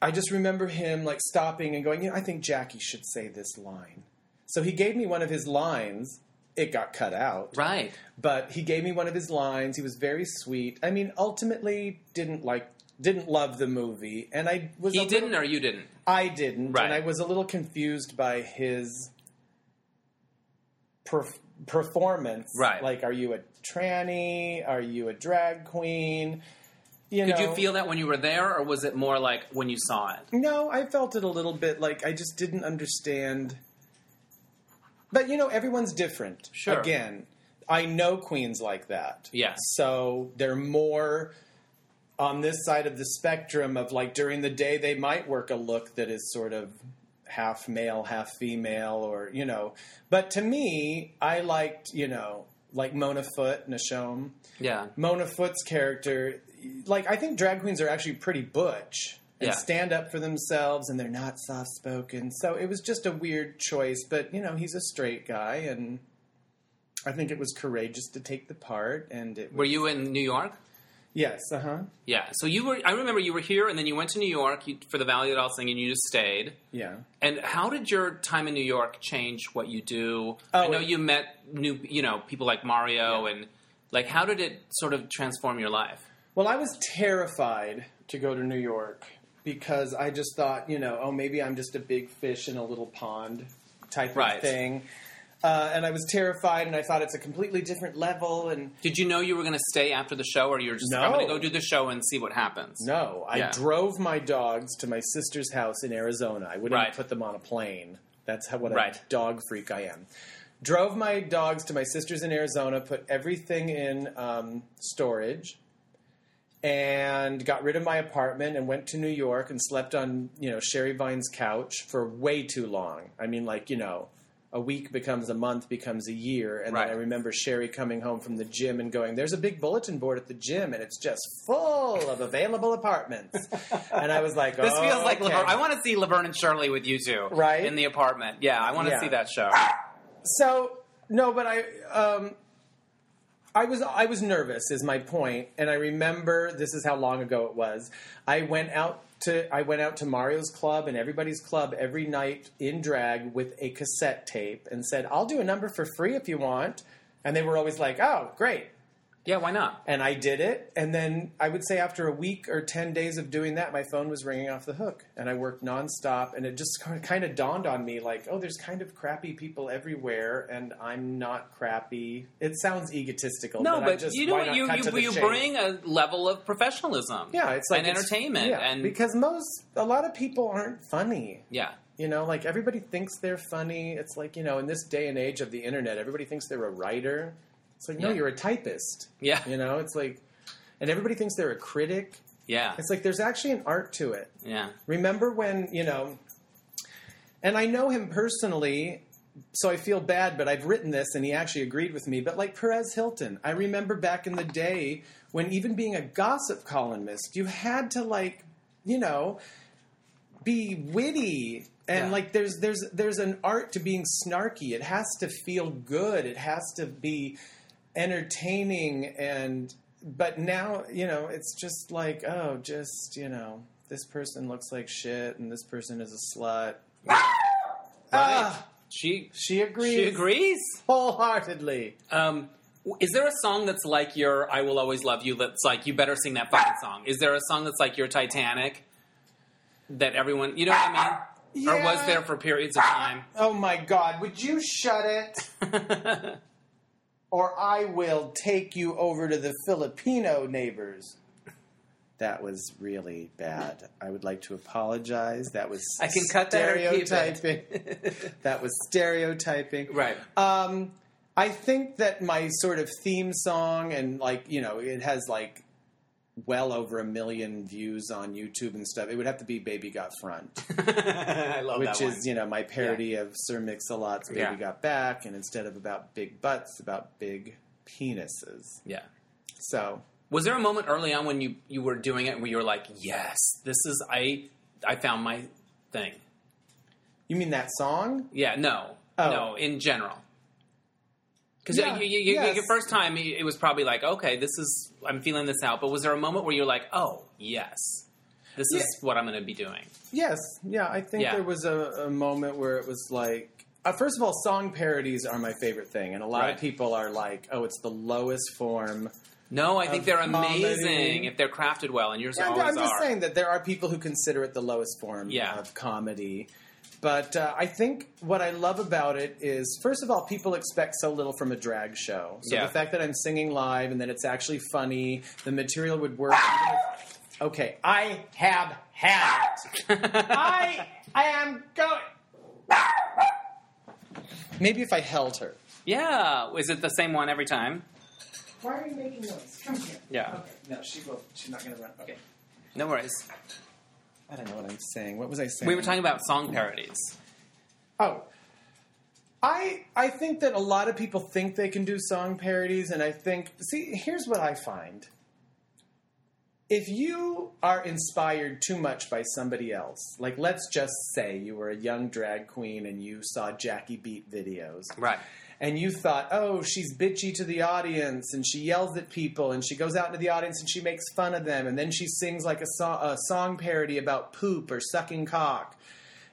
I just remember him like stopping and going, "You know, I think Jackie should say this line." So he gave me one of his lines. It got cut out, Right. but he gave me one of his lines. He was very sweet. I mean, ultimately, didn't like, didn't love the movie, and I was. He little- didn't, or you didn't. I didn't, Right. and I was a little confused by his perf- performance. Right. Like, are you a tranny? Are you a drag queen? You Did know, you feel that when you were there, or was it more like when you saw it? No, I felt it a little bit like I just didn't understand. But you know, everyone's different. Sure. Again, I know queens like that. Yes. So they're more on this side of the spectrum of like during the day they might work a look that is sort of half male, half female, or you know. But to me, I liked you know like Mona Foot, Nashom. Yeah. Mona Foot's character, like I think drag queens are actually pretty butch and Yeah. stand up for themselves, and they're not soft spoken. So it was just a weird choice, but you know he's a straight guy, and I think it was courageous to take the part. And it Were you in New York? yes, uh huh, Yeah. So you were. I remember you were here, and then you went to New York you, for the Valley of Doll thing, and you just stayed. yeah. And how did your time in New York change what you do? Oh, I know it- you met new, you know, people like Mario, and like, how did it sort of transform your life? Well, I was terrified to go to New York because I just thought, you know, oh, maybe I'm just a big fish in a little pond type Right. of thing. Uh, and I was terrified, and I thought it's a completely different level. And Did you know you were going to stay after the show, or you're just No. I'm going to go do the show and see what happens? no, I Yeah. drove my dogs to my sister's house in Arizona. I wouldn't Right. put them on a plane. That's how what a Right. dog freak I am. Drove my dogs to my sister's in Arizona, put everything in um, storage, and got rid of my apartment and went to New York and slept on you know Sherry Vine's couch for way too long. I mean, like you know, a week becomes a month, becomes a year, and Right. then I remember Sherry coming home from the gym and going, "There's a big bulletin board at the gym, and it's just full of available apartments." [LAUGHS] and I was like, This "Oh, feels like okay." Laverne. I want to see Laverne and Shirley with you two, Right? in the apartment. Yeah, I want to Yeah. see that show. So no, but I um, I was I was nervous is my point, and I remember this is how long ago it was. I went out to I went out to Mario's club and everybody's club every night in drag with a cassette tape and said, "I'll do a number for free if you want." And they were always like, "Oh, great." Yeah, why not? And I did it, and then I would say after a week or ten days of doing that, my phone was ringing off the hook, and I worked nonstop. And it just kind of dawned on me, like, oh, there's kind of crappy people everywhere, and I'm not crappy. It sounds egotistical, No, but, but just you know what? You you, you bring a level of professionalism. yeah, it's like and it's- entertainment, yeah, and because most a lot of people aren't funny. yeah, You know, like everybody thinks they're funny. It's like you know, in this day and age of the internet, everybody thinks they're a writer. It's like, no, Yeah. you're a typist. yeah, You know, it's like, and everybody thinks they're a critic. yeah, It's like there's actually an art to it. yeah. Remember when, you know, and I know him personally, so I feel bad, but I've written this and he actually agreed with me. But like Perez Hilton, I remember back in the day when even being a gossip columnist, you had to like, you know, be witty and Yeah. like there's there's there's an art to being snarky. It has to feel good. It has to be entertaining and but now, you know, it's just like, oh, just, you know, this person looks like shit and this person is a slut. Ah, She she agrees. she agrees. wholeheartedly. Um, is there a song that's like your "I Will Always Love You"? That's like you better sing that fucking song. Is there a song that's like your Titanic? That everyone, you know what I mean? Or was there for periods of time? Oh my God! Would you shut it, [LAUGHS] or I will take you over to the Filipino neighbors. That was really bad. I would like to apologize. That was I can cut that or keep it. stereotyping. [LAUGHS] that was stereotyping. right. Um, I think that my sort of theme song and like you know it has like well over a million views on YouTube and stuff. It would have to be "Baby Got Front," [LAUGHS] I love which one. is you know my parody of Sir Mix-a-Lot's "Baby Yeah. Got Back," and instead of about big butts, about big penises. yeah. So Was there a moment early on when you, you were doing it where you were like, yes, this is I I found my thing. you mean that song? Yeah, no, Oh. no, in general. Because Yeah, you, you, you, yes. your first time, it was probably like, okay, this is I'm feeling this out. But was there a moment where you're like, oh yes, this is what I'm going to be doing? Yes, yeah. I think Yeah. there was a, a moment where it was like, uh, first of all, song parodies are my favorite thing, and a lot Right. of people are like, "Oh, it's the lowest form." No, I think they're comedy. amazing if they're crafted well, and yours Yeah, I'm, always I'm just are. saying that there are people who consider it the lowest form Yeah. of comedy. But uh, I think what I love about it is, first of all, people expect so little from a drag show. So Yeah. the fact that I'm singing live and that it's actually funny, the material would work. [LAUGHS] okay, I have had it. I I am going. Maybe if I held her. yeah, is it the same one every time? Why are you making noise? Come here. Yeah. Okay. No, she will. She's not going to run. Okay. No worries. I don't know what I'm saying. What was I saying? We were talking about song parodies. Oh. I I think that a lot of people think they can do song parodies, and I think see here's what I find. If you are inspired too much by somebody else, like let's just say you were a young drag queen and you saw Jackie Beat videos, Right. And you thought, oh, she's bitchy to the audience, and she yells at people, and she goes out into the audience and she makes fun of them, and then she sings like a, so- a song parody about poop or sucking cock.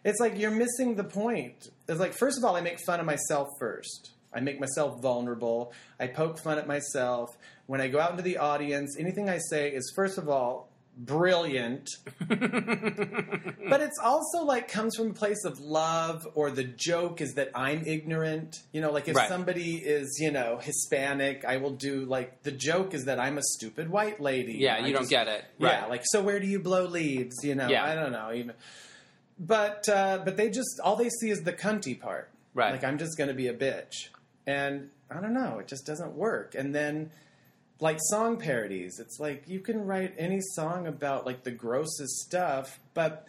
It's like you're missing the point. It's like, first of all, I make fun of myself first. I make myself vulnerable. I poke fun at myself. When I go out into the audience, anything I say is, first of all, brilliant. [LAUGHS] but it's also like comes from a place of love, or the joke is that I'm ignorant. You know, like if Right. somebody is, you know, Hispanic, I will do like the joke is that I'm a stupid white lady. Yeah, I you don't just- get it. Yeah, Right. like so where do you blow leaves? You know, Yeah. I don't know even. But uh, but they just all they see is the cunty part. Right. Like I'm just going to be a bitch, and I don't know, it just doesn't work. And then like song parodies, it's like you can write any song about like the grossest stuff, but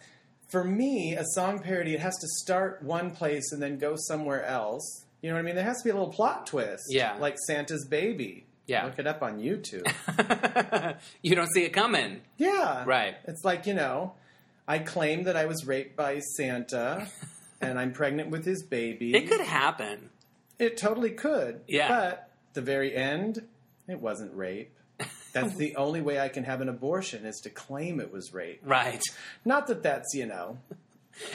for me, a song parody it has to start one place and then go somewhere else. You know what I mean? There has to be a little plot twist. Yeah. Like Santa's baby. Yeah. Look it up on YouTube. [LAUGHS] you don't see it coming. Yeah. Right. It's like, you know, I claim that I was raped by Santa [LAUGHS] and I'm pregnant with his baby. It could happen. It totally could. Yeah. But the very end, it wasn't rape. That's the only way I can have an abortion is to claim it was rape. Right. Not that that's, you know,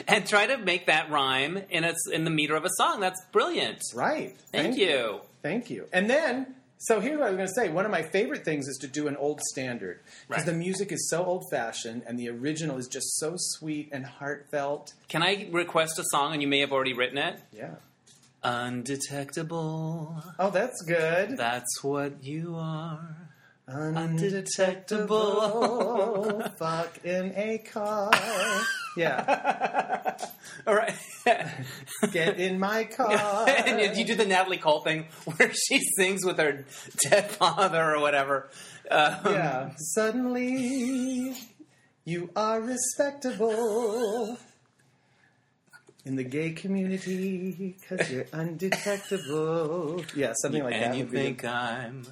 And try to make that rhyme in its in the meter of a song. That's brilliant. right. Thank, you. Thank you. And then, so here's what I was going to say. One of my favorite things is to do an old standard because Right. the music is so old fashioned and the original is just so sweet and heartfelt. Can I request a song and you may have already written it? Yeah. Undetectable. Oh, that's good. That's what you are. Undetectable. [LAUGHS] Fuck in a car. Yeah. [LAUGHS] All right. [LAUGHS] Get in my car. and you do the Natalie Cole thing where she sings with her dead father or whatever. Um, Yeah. Suddenly, you are respectable in the gay community because you're undetectable. Yeah, something like that. and you think I'm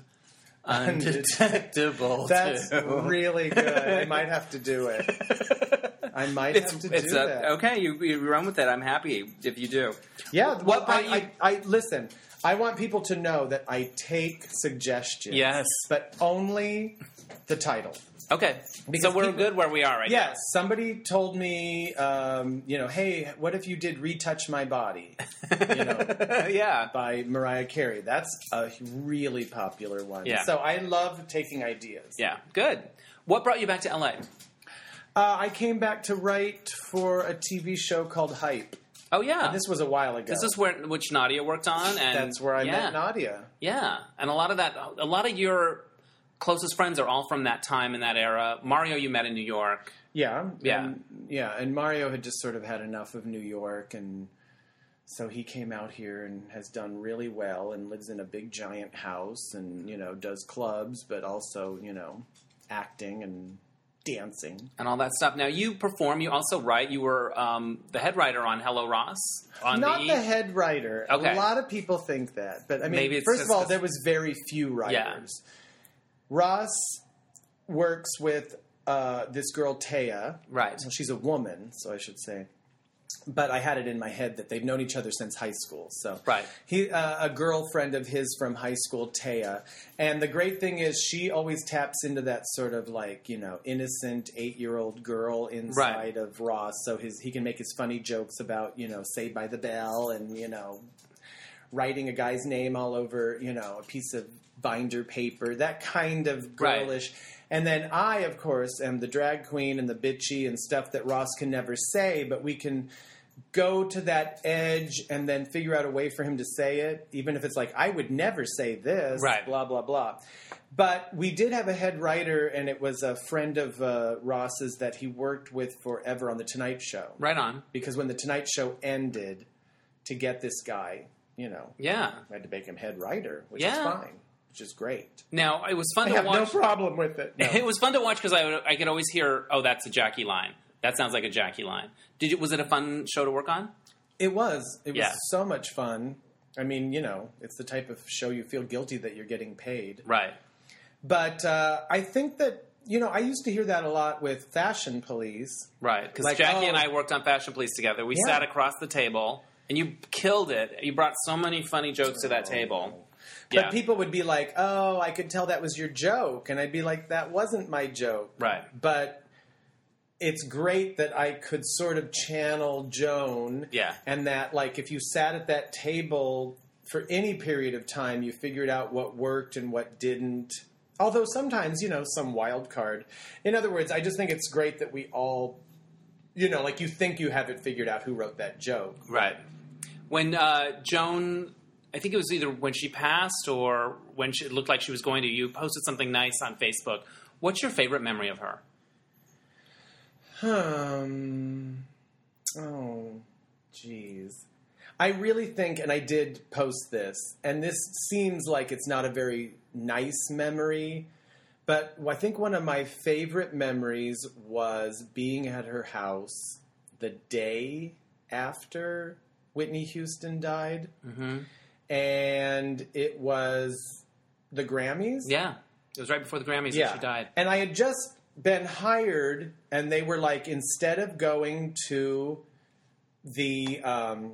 undetectable [LAUGHS] that's too. really good. I might have to do it. I might It's, have to do a, that. okay. You, you run with it. I'm happy if you do. Yeah. What Well, I, you- I, I listen. I want people to know that I take suggestions. Yes. but only the title. Okay, Because so we're people- good where we are right Yes, somebody told me, um, you know, hey, what if you did "Retouch My Body" you know, [LAUGHS] yeah. by Mariah Carey? That's a really popular one. Yeah. So I love taking ideas. Yeah. Good. What brought you back to LA? Uh, I came back to write for a TV show called Hype. Oh yeah, This was a while ago. this is where which Nadya worked on, and That's where I yeah, met Nadya. Yeah, and a lot of that, a lot of your closest friends are all from that time in that era. Mario, you met in New York. Yeah, Yeah. and, yeah. And Mario had just sort of had enough of New York, and so he came out here and has done really well, and lives in a big giant house, and you know does clubs, but also you know acting and dancing. and all that stuff. Now you perform. You also write. You were um, the head writer on Hello Ross. On Not the, the head writer. Okay. A lot of people think that, but I mean, first of all, there was very few writers. Ross works with uh, this girl Taya. right. Well, she's a woman, so I should say. But I had it in my head that they've known each other since high school. So Right. he, uh, a girlfriend of his from high school, Taya. And the great thing is, she always taps into that sort of like you know innocent eight year old girl inside of Ross. So his he can make his funny jokes about you know Saved by the Bell and you know writing a guy's name all over you know a piece of binder paper. That kind of Right. girlish. And then I, of course, am the drag queen and the bitchy and stuff that Ross can never say, but we can go to that edge and then figure out a way for him to say it, even if it's like, I would never say this, Right. blah, blah, blah. But we did have a head writer, and it was a friend of uh, Ross's that he worked with forever on The Tonight Show. Right on. Because when The Tonight Show ended, to get this guy, you know, Yeah. I had to make him head writer, which Yeah. is fine, which is great. Now it was fun I to have no problem with it. No. [LAUGHS] It was fun to watch because I would, I could always hear, oh, that's a Jackie line. That sounds like a Jackie line. Did you? Was it a fun show to work on? It was. It was Yeah. so much fun. I mean, you know, it's the type of show you feel guilty that you're getting paid. Right. But uh, I think that, you know, I used to hear that a lot with Fashion Police. Right. Because Like, Jackie oh. and I worked on Fashion Police together. We Yeah. sat across the table, and you killed it. You brought so many funny jokes to that table. But Yeah. people would be like, oh, I could tell that was your joke. And I'd be like, that wasn't my joke. Right. But it's great that I could sort of channel Joan. Yeah. And that, like, if you sat at that table for any period of time, you figured out what worked and what didn't. Although sometimes, you know, some wild card. In other words, I just think it's great that we all, you know, like you think you have it figured out who wrote that joke. Right. When uh, Joan, I think it was either when she passed or when she, it looked like she was going to, you posted something nice on Facebook. What's your favorite memory of her? Um. Oh, jeez. I really think, and I did post this, and this seems like it's not a very nice memory, but I think one of my favorite memories was being at her house the day after Whitney Houston died, Mm-hmm. And it was the Grammys. Yeah. It was right before the Grammys that she died. And I had just been hired, and they were like, instead of going to the um,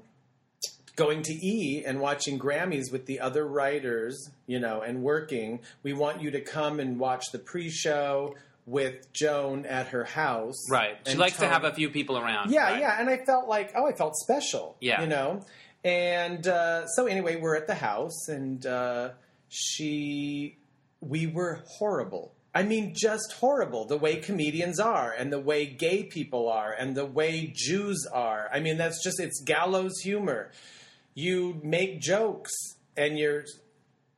going to E and watching Grammys with the other writers, you know, and working, we want you to come and watch the pre-show with Joan at her house. Right. She likes to have a few people around. yeah, Right. yeah, and I felt like, oh, I felt special. Yeah. you know. And uh, so anyway, we're at the house, and uh, she, we were horrible. I mean, just horrible. The way comedians are, and the way gay people are, and the way Jews are. I mean, that's just it's gallows humor. You make jokes, and you're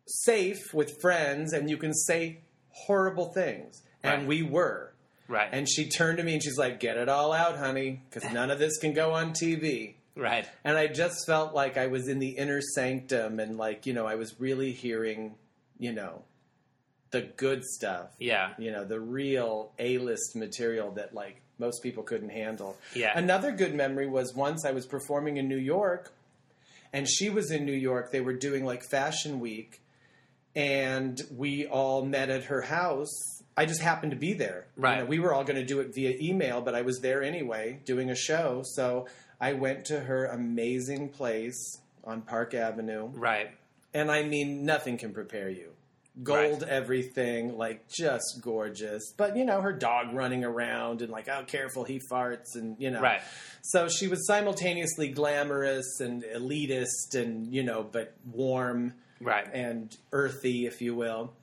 safe with friends, and you can say horrible things. And Right. we were. Right. And she turned to me and she's like, "Get it all out, honey, because none of this can go on TV." Right. And I just felt like I was in the inner sanctum, and like you know, I was really hearing, you know, the good stuff. Yeah. You know, the real A-list material that like most people couldn't handle. Yeah. Another good memory was once I was performing in New York, and she was in New York. They were doing like Fashion Week, and we all met at her house. I just happened to be there. You Right. know, we were all going to do it via email, but I was there anyway doing a show. So I went to her amazing place on Park Avenue. Right. And I mean, nothing can prepare you. Gold everything, like just gorgeous. But, you know, her dog running around and like, oh, careful, he farts, and, you know. Right. So she was simultaneously glamorous and elitist and, you know, but warm Right. and earthy, if you will.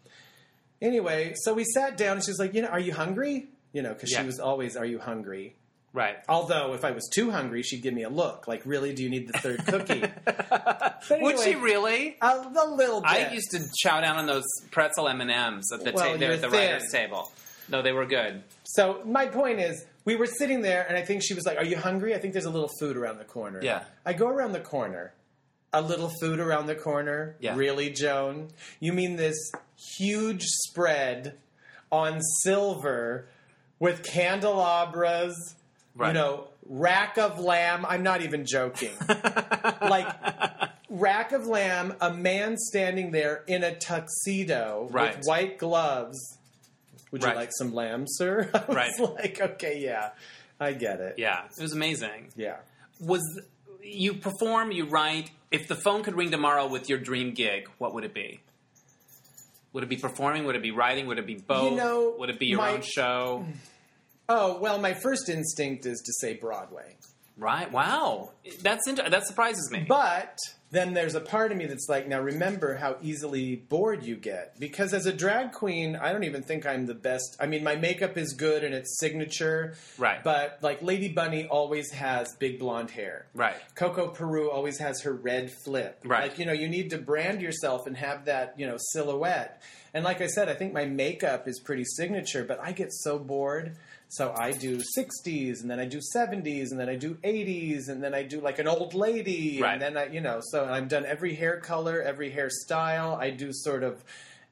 Anyway, so we sat down and she was like, you know, are you hungry? you know, because Yeah. she was always, "Are you hungry?" Right. Although if I was too hungry, she'd give me a look, like, "Really? Do you need the third cookie?" [LAUGHS] But Would she really? A, a little bit. I used to chow down on those pretzel M and M's at the Well, ta- at the thin. writers' table. No, they were good. So my point is, we were sitting there, and I think she was like, "Are you hungry? I think there's a little food around the corner." Yeah. I go around the corner. A little food around the corner. Yeah. Really, Joan? You mean this huge spread on silver with candelabras? You know, rack of lamb. I'm not even joking. [LAUGHS] like rack of lamb, a man standing there in a tuxedo Right. with white gloves. Would you like some lamb, sir? [LAUGHS] I was Right. like, okay, yeah, I get it. Yeah, it was amazing. Yeah. Was you perform? You write? If the phone could ring tomorrow with your dream gig, what would it be? Would it be performing? Would it be writing? Would it be both? You know, would it be your my- own show? Oh well, my first instinct is to say Broadway, Right. Wow. That's inter- that surprises me. but then there's a part of me that's like, now remember how easily bored you get because as a drag queen, I don't even think I'm the best. I mean, my makeup is good and it's signature, Right. But like Lady Bunny always has big blonde hair, right. Coco Peru always has her red flip. Right. Like, you know, you need to brand yourself and have that, you know, silhouette. And like I said, I think my makeup is pretty signature, but I get so bored. So I do 60s and then I do 70s and then I do 80s and then I do like an old lady Right. and then I, you know, so I've done every hair color, every hairstyle. I do sort of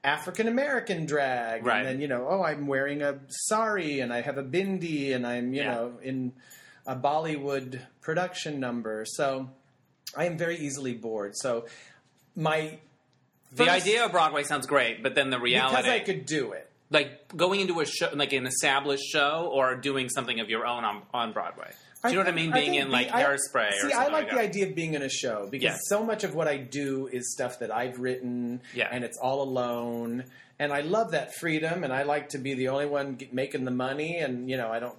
African American drag Right. and then, you know, oh, I'm wearing a sari and I have a bindi and I'm, you Yeah. know, in a Bollywood production number. So I am very easily bored. So my The idea of Broadway sounds great, but then the reality, because I could do it. Like going into a show, like an established show, or doing something of your own on, on Broadway. Do you know what I mean? Being think in like I- hairspray See, I like, like the idea of being in a show because Yes. so much of what I do is stuff that I've written, Yeah. and it's all alone. And I love that freedom, and I like to be the only one making the money. And you know, I don't.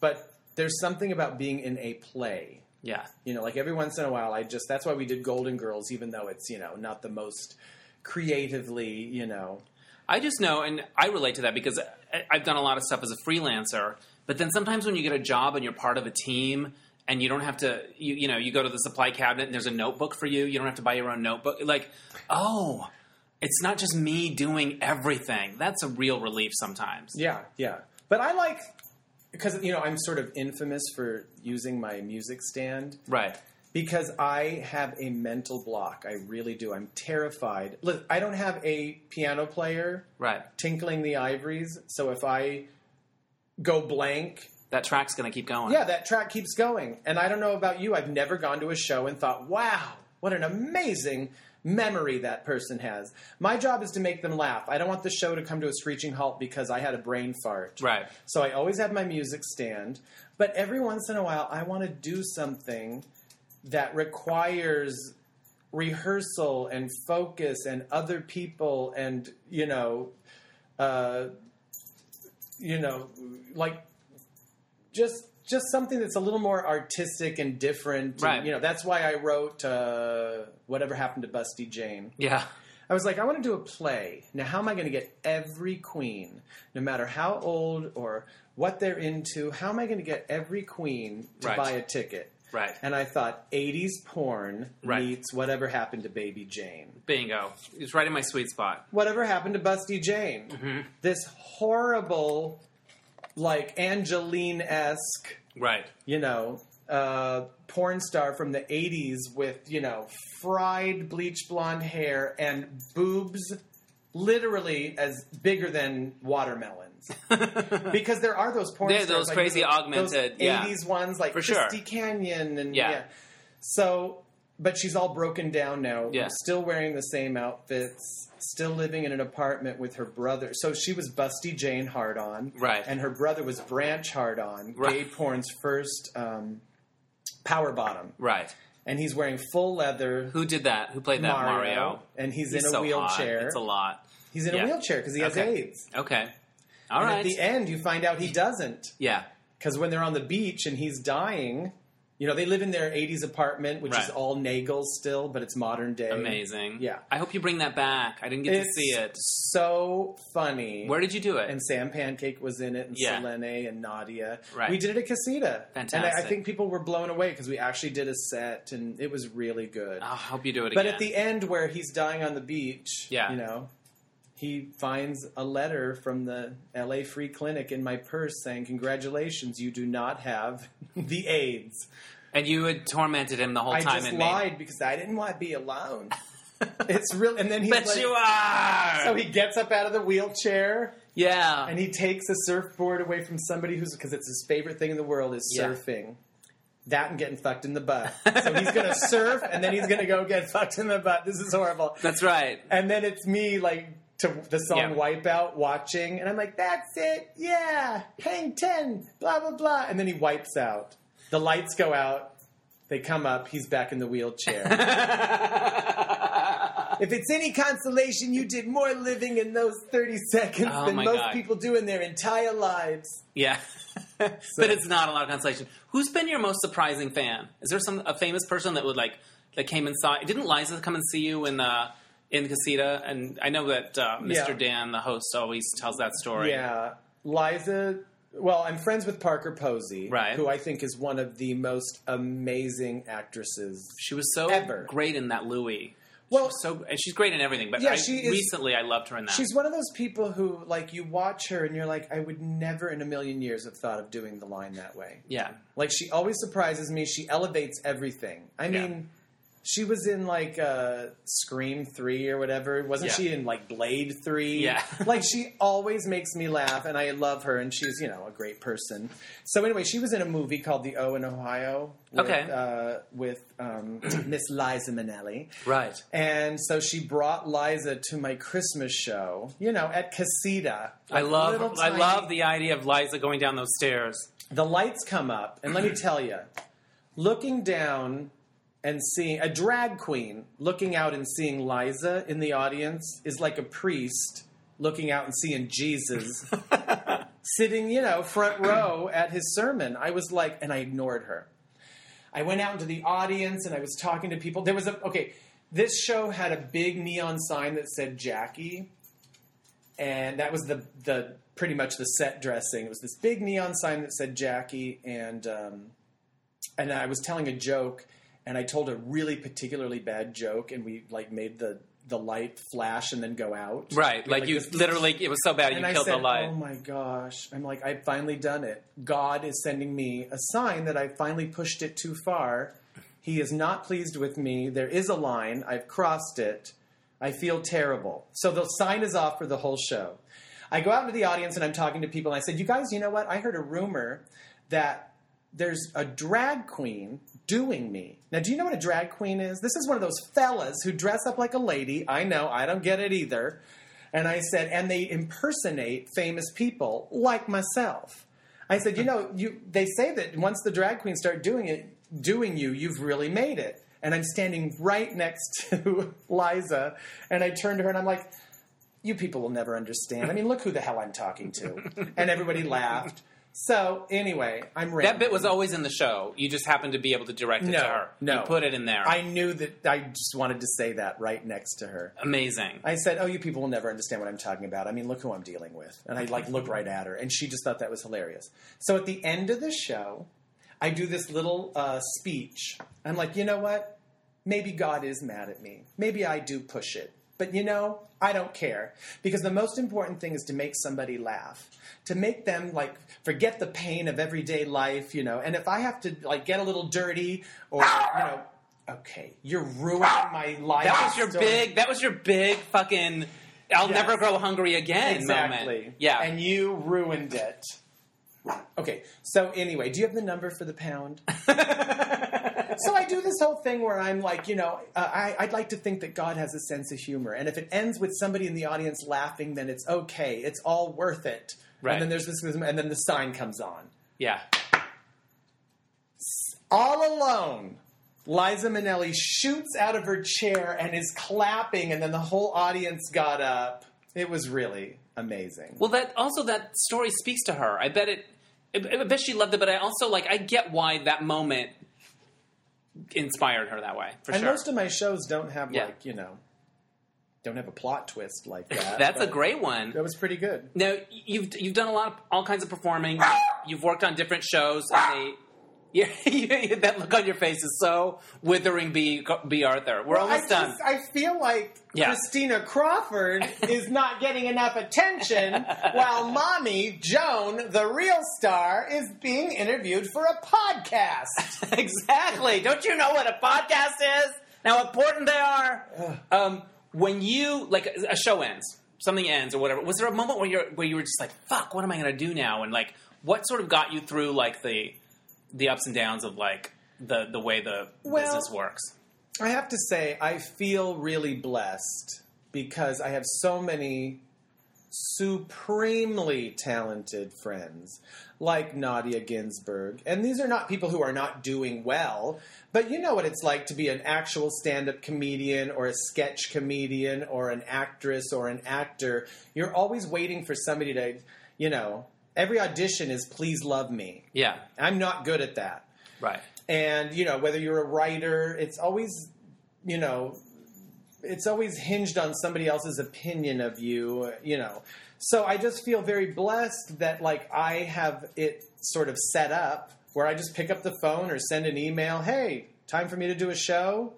But there's something about being in a play. Yeah. You know, like every once in a while, I just that's why we did Golden Girls, even though it's you know not the most creatively, you know. I just know, and I relate to that because I- I've done a lot of stuff as a freelancer. But then sometimes when you get a job and you're part of a team, and you don't have to, you, you know, you go to the supply cabinet and there's a notebook for you. You don't have to buy your own notebook. Like, oh, it's not just me doing everything. That's a real relief sometimes. Yeah, yeah. But I like because you know I'm sort of infamous for using my music stand Right. Because I have a mental block. I really do. I'm terrified. Look, I don't have a piano player Right. tinkling the ivories, so if I go blank, That track's going to keep going. yeah, that track keeps going. And I don't know about you. I've never gone to a show and thought, "Wow, what an amazing memory that person has." My job is to make them laugh. I don't want the show to come to a screeching halt because I had a brain fart. Right. So I always have my music stand, but every once in a while I want to do something that requires rehearsal and focus and other people and you know uh, you know like just just something that's a little more artistic and different and, Right. you know that's why I wrote uh, whatever happened to Busty Jane Yeah. I was like, I want to do a play. Now, how am I going to get every queen, no matter how old or what they're into, how am I going to get every queen to Right. buy a ticket? Right. And I thought, 80s porn Right. meets whatever happened to Baby Jane. Bingo. It's right in my sweet spot. Whatever happened to Busty Jane? Mm-hmm. This horrible, like Angelyne esque, Right. you know, uh, porn star from the 80s with, you know, fried bleach blonde hair and boobs literally as bigger than [LAUGHS] because there are those porn They're those like crazy augmented, yeah. 80s ones like For sure. Christy Canyon and Yeah. yeah. So, but she's all broken down now. Yeah. Still wearing the same outfits. Still living in an apartment with her brother. So she was Busty Jane Hard on, Right. And her brother was Branch Hard on, Right. gay porn's first um, power bottom, Right. and he's wearing full leather. Who did that? Who played that? Mario. and he's, He's in a so wheelchair. Hot. It's a lot. He's in Yeah. a wheelchair because he has Okay. AIDS. Okay. All and right. at the end, you find out he doesn't yeah. because when they're on the beach and he's dying, You know, they live in their 80s apartment, which is all Nagels still, but it's modern day. Amazing. Yeah. I hope you bring that back. I didn't get It's to see it. so funny. Where did you do it? and Sam Pancake was in it, and Yeah. Selene and Nadya. Right. We did it at Casita. Fantastic. And I, I think people were blown away because we actually did a set, and it was really good. I hope you do it but again. at the end, where he's dying on the beach, Yeah. you know, he finds a letter from the LA Free Clinic in my purse saying, "Congratulations, you do not have [LAUGHS] the AIDS." and you had tormented him the whole I time just and lied because I didn't want to be alone. [LAUGHS] it's real, and then he. Bet like, you are. so he gets up out of the wheelchair yeah. and he takes a surfboard away from somebody who's because it's his favorite thing in the world is Yeah. surfing. That and getting fucked in the butt. [LAUGHS] So he's gonna surf and then he's gonna go get fucked in the butt. This is horrible. That's right. And then it's me like to the song Yeah. Wipeout watching, and I'm like, that's it, yeah, hang ten, blah blah blah. And then he wipes out. The lights go out. They come up. He's back in the wheelchair. [LAUGHS] if it's any consolation, you did more living in those 30 seconds Oh than most God. people do in their entire lives. Yeah. [LAUGHS] but it's not a lot of consolation. Who's been your most surprising fan? Is there some a famous person that would like that came and saw? Didn't Liza come and see you in uh, in Casita? And I know that uh, Mr. Yeah. Dan, the host, always tells that story. Yeah. Liza, well, I'm friends with Parker Posey, Right. who I think is one of the most amazing actresses. She was so Ever. great in that Louie. Well, So and she's great in everything. But Yeah, I, she is- recently I loved her in that. She's one of those people who, like, you watch her and you're like, I would never in a million years have thought of doing the line that way. yeah. Like, she always surprises me. She elevates everything. I Yeah. mean, she was in, like, uh, Scream 3 or whatever. Wasn't Yeah. she in, like, Blade 3? Yeah. [LAUGHS] like, she always makes me laugh, and I love her, and she's, you know, a great person. So, anyway, she was in a movie called The O in Ohio. With, Okay. Uh, with um, [CLEARS THROAT] Miss Liza Minnelli. Right. And so she brought Liza to my Christmas show, you know, at Casita. I love I love the idea of Liza going down those stairs. The lights come up, and let me tell you, looking down and seeing a drag queen looking out and seeing Liza in the audience is like a priest looking out and seeing Jesus [LAUGHS] sitting, you know, front row at his sermon. I was like, and I ignored her. I went out into the audience and I was talking to people. There was a okay. This show had a big neon sign that said Jackie, and that was the the pretty much the set dressing. It was this big neon sign that said Jackie, and um, and I was telling a joke, and I told a really particularly bad joke, and we like made the the light flash and then go out. Right. Like, you this- literally it was so bad you and I killed said, the light. "Oh my gosh!" I'm like, "I've finally done it. God is sending me a sign that I finally pushed it too far. He is not pleased with me. There is a line. I've crossed it. I feel terrible." So the sign is off for the whole show. I go out into the audience and I'm talking to people, and I said, "You guys, you know what? I heard a rumor that." There's a drag queen doing me. Now, do you know what a drag queen is? This is one of those fellas who dress up like a lady. I know, I don't get it either. And I said, and they impersonate famous people like myself. I said, you know, you they say that once the drag queens start doing it, doing you, you've really made it. And I'm standing right next [LAUGHS] to Liza, and I turn to her and I'm like, you people will never understand. I mean, look who the hell I'm talking to. And everybody laughed. So anyway, I'm ready. That bit was always in the show. You just happened to be able to direct it No, to her. no. You put it in there. I knew that I just wanted to say that right next to her. Amazing. I said, "Oh, you people will never understand what I'm talking about. I mean, look who I'm dealing with." And I like looked right at her, and she just thought that was hilarious. So at the end of the show, I do this little uh, speech. I'm like, you know what? Maybe God is mad at me. Maybe I do push it, but you know, I don't care because the most important thing is to make somebody laugh, to make them like forget the pain of everyday life, you know. And if I have to like get a little dirty or you know. Okay, you're ruining my life. That was your story. big. That was your big fucking. I'll Yes. never grow hungry again exactly. moment. Yeah. and you ruined it. Okay, so anyway, do you have the number for the pound? [LAUGHS] so I do this whole thing where I'm like, you know, uh, I, I'd like to think that God has a sense of humor, and if it ends with somebody in the audience laughing, then it's okay. It's all worth it. Right. And then there's this, and then the sign comes on. yeah. All alone, Liza Minnelli shoots out of her chair and is clapping, and then the whole audience got up. It was really amazing. Well, that also that story speaks to her. I bet it. I I bet she loved it, but I also like. I get why that moment inspired her that way for and sure. most of my shows don't have Yeah. like you know, don't have a plot twist like [LAUGHS] that. That's a great one. That was pretty good. Now you've you've done a lot of all kinds of performing. You've worked on different shows, and they. [LAUGHS] Yeah, that look on your face is so withering. Bea Bea Arthur, we're almost I done. just- I feel like Yeah. Christina Crawford [LAUGHS] is not getting enough attention, while [LAUGHS] mommy Joan, the real star, is being interviewed for a podcast. exactly. Don't you know what a podcast is? How important they are. Um, when you like a show ends, something ends or whatever. Was there a moment where you where you were just like, "Fuck, what am I going to do now?" And like, what sort of got you through like the the ups and downs of like the the way the Well- business works? I have to say, I feel really blessed because I have so many supremely talented friends like Nadya Ginsburg. And these are not people who are not doing well, but you know what it's like to be an actual stand up comedian or a sketch comedian or an actress or an actor. You're always waiting for somebody to, you know, every audition is please love me. Yeah, I'm not good at that. Right. and you know whether you're a writer it's always you know it's always hinged on somebody else's opinion of you you know. So i just feel very blessed that like i have it sort of set up where i just pick up the phone or send an email hey time for me to do a show.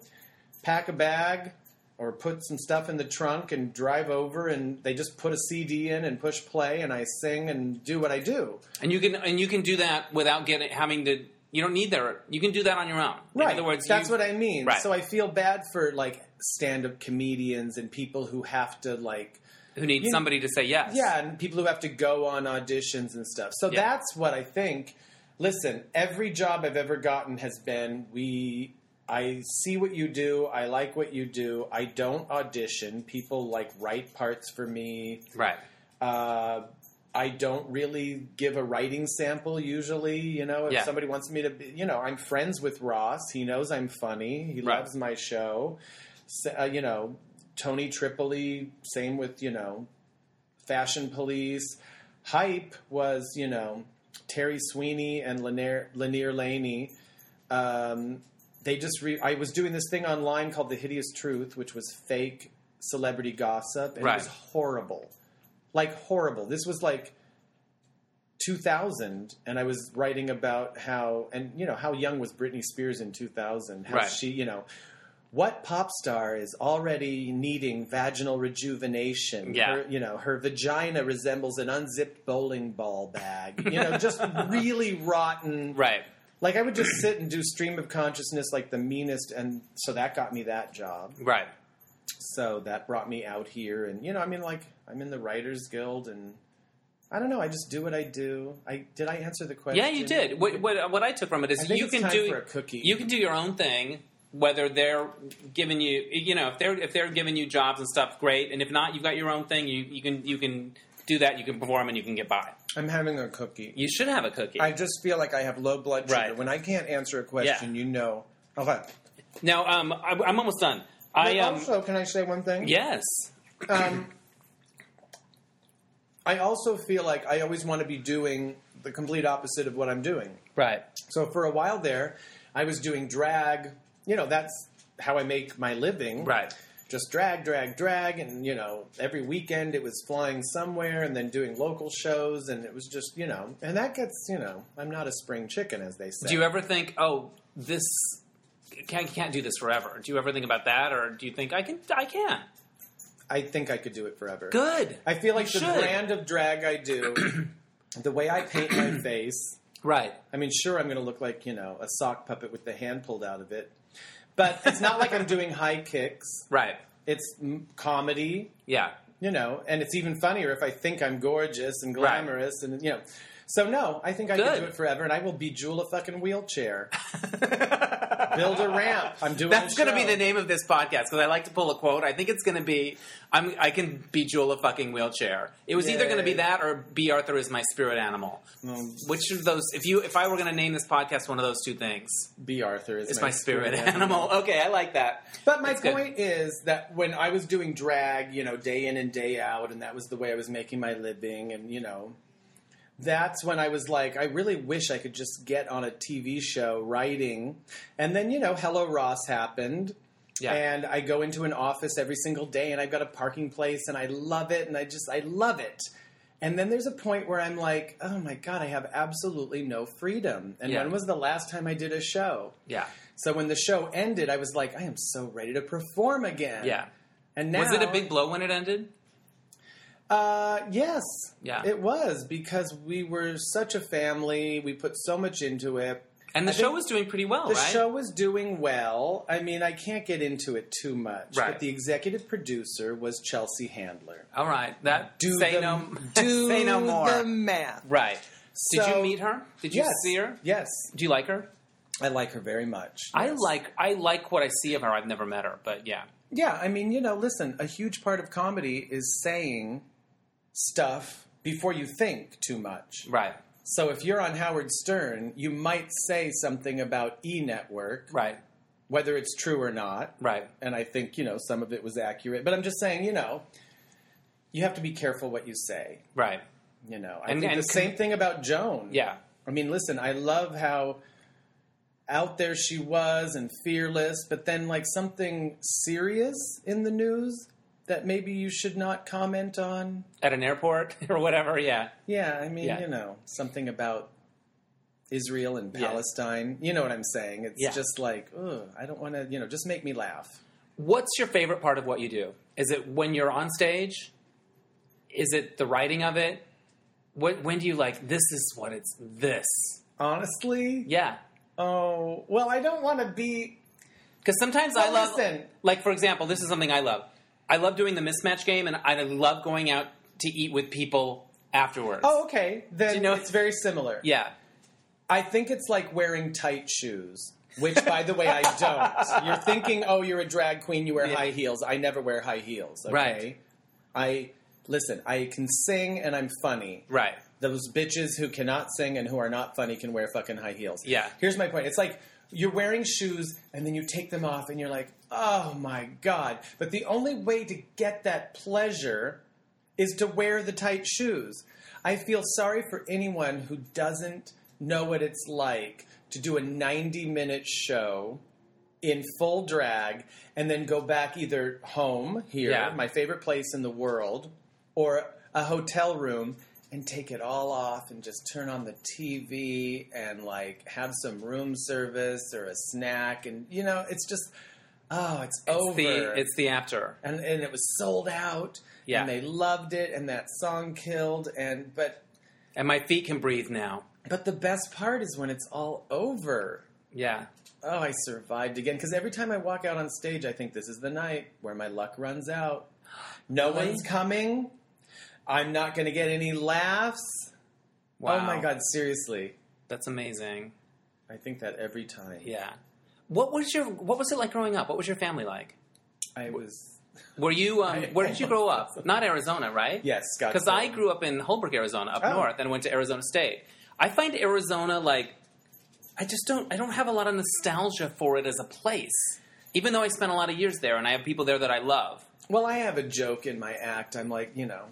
Pack a bag or put some stuff in the trunk and drive over and they just put a cd in and push play and i sing and do what i do And you can and you can do that without getting having to. You don't need that. You can do that on your own. Right. In other words, that's you- what I mean. Right. So I feel bad for like stand-up comedians and people who have to like who need somebody to say yes. yeah, and people who have to go on auditions and stuff. So Yeah. that's what I think. Listen, every job I've ever gotten has been we I see what you do, I like what you do. I don't audition. People like write parts for me. Right. Uh, I don't really give a writing sample usually. You know, if Yeah. somebody wants me to, be, you know, I'm friends with Ross. He knows I'm funny. He Right. loves my show. S uh, you know, Tony Tripoli. Same with you know, Fashion Police. Hype was you know Terry Sweeney and Lanier, Lanier Laney. Um, they just re- I was doing this thing online called The Hideous Truth, which was fake celebrity gossip, and Right. it was horrible like horrible. This was like 2000, and I was writing about how, and you know, how young was Britney Spears in 2000? How Right. she, you know, what pop star is already needing vaginal rejuvenation? Yeah. Her, you know, her vagina resembles an unzipped bowling ball bag. You know, just [LAUGHS] really rotten. Right. Like I would just sit and do stream of consciousness like the meanest, and so that got me that job. Right. So that brought me out here, and you know, I mean, like I'm in the Writers Guild, and I don't know. I just do what I do. I did I answer the question? Yeah, you did. What, what, what I took from it is you can do for a cookie. you can do your own thing. Whether they're giving you, you know, if they're if they're giving you jobs and stuff, great. And if not, you've got your own thing. You you can you can do that. You can perform and you can get by. I'm having a cookie. You should have a cookie. I just feel like I have low blood sugar Right. when I can't answer a question. You know. Okay. now, um, I, I'm almost done. I um, also, can I say one thing? yes, Um, I also feel like I always want to be doing the complete opposite of what I'm doing. right, So for a while there, I was doing drag. You know, that's how I make my living. right, Just drag, drag, drag, and you know, every weekend it was flying somewhere, and then doing local shows, and it was just you know, and that gets you know, I'm not a spring chicken, as they say. Do you ever think, oh, this can't can't do this forever? Do you ever think about that, or do you think I can? I can. I think I could do it forever. Good. I feel like You the should. brand of drag I do, [CLEARS THROAT] the way I paint my face. Right. I mean, sure, I'm going to look like you know a sock puppet with the hand pulled out of it, but it's not like I'm doing high kicks. Right. It's m- comedy, Yeah. you know, and it's even funnier if I think I'm gorgeous and glamorous, and you know. So no, I think I Good. can do it forever, and I will be bejewel a fucking wheelchair, [LAUGHS] build a ramp. I'm doing. That's going to be the name of this podcast because I like to pull a quote. I think it's going to be I'm, I can bejewel a fucking wheelchair. It was either going to be that or Bea Arthur is my spirit animal. Um, Which of those? If you if I were going to name this podcast one of those two things, Bea Arthur is it's my, spirit, animal. [LAUGHS] Okay, I like that. But my That's good. point is that when I was doing drag, you know, day in and day out, and that was the way I was making my living, and you know, that's when I was like, I really wish I could just get on a TV show writing. And then, you know, Hello Ross happened. Yeah. And I go into an office every single day and I've got a parking place and I love it and I just, I love it. And then there's a point where I'm like, oh my God, I have absolutely no freedom. And Yeah. when was the last time I did a show? Yeah. So when the show ended, I was like, I am so ready to perform again. Yeah. And now, Was it a big blow when it ended? Uh, yes. Yeah. It was because we were such a family. We put so much into it. And the I show was doing pretty well, The right? show was doing well. I mean, I can't get into it too much. Right. But the executive producer was Chelsea Handler. All right. That Do say the, no do [LAUGHS] say no more. the math. Right. Did you meet her? Did you yes. see her? Yes. Do you like her? I like her very much. I Yes. like I like what I see of her. I've never met her, but yeah. Yeah, I mean, you know, listen, a huge part of comedy is saying stuff before you think too much. Right. So if you're on Howard Stern, you might say something about E Network, Right. whether it's true or not. Right. And I think, you know, some of it was accurate. But I'm just saying, you know, you have to be careful what you say. Right. You know, I And- think and the same thing about Joan. Yeah. I mean, listen, I love how out there she was and fearless, but then like something serious in the news that maybe you should not comment on. At an airport [LAUGHS] or whatever, yeah. Yeah, I mean, Yeah. you know, something about Israel and Yeah. Palestine. You know what I'm saying? It's Yeah. just like, ugh, I don't want to, you know, just make me laugh. What's your favorite part of what you do? Is it when you're on stage? Is it the writing of it? What, when do you like, this is what it's this? Honestly, Yeah. oh, well, I don't want to be. Because sometimes I love, listen. like for example, this is something I love. I love doing the mismatch game, and I love going out to eat with people afterwards. Oh, okay. Then you know- it's very similar. yeah, I think it's like wearing tight shoes, which, by the way, I don't. You're thinking, oh, you're a drag queen, you wear Yeah. high heels. I never wear high heels. Okay? Right. I listen. I can sing and I'm funny. right. Those bitches who cannot sing and who are not funny can wear fucking high heels. Yeah. Here's my point. It's like you're wearing shoes and then you take them off and you're like, oh my god. But the only way to get that pleasure is to wear the tight shoes. I feel sorry for anyone who doesn't know what it's like to do a 90 minute show in full drag and then go back either home here, Yeah. my favorite place in the world, or a hotel room and take it all off and just turn on the TV and like have some room service or a snack and you know it's just oh it's, over The, it's the after. and and it was sold out Yeah. and they loved it and that song killed and but And my feet can breathe now. but the best part is when it's all over Yeah. oh I survived again because every time I walk out on stage I think this is the night where my luck runs out no Really? one's coming I'm not going to get any laughs Wow. oh my god seriously That's amazing. I think that every time Yeah. What was your What was it like growing up? What was your family like? I was Were you? Um, I- where did you grow up? [LAUGHS] Not Arizona, right? yes Because I grew up in Holbrook, Arizona, up Oh. north, and went to Arizona State. I find Arizona like I just don't. I don't have a lot of nostalgia for it as a place, even though I spent a lot of years there, and I have people there that I love. Well, I have a joke in my act. I'm like, you know,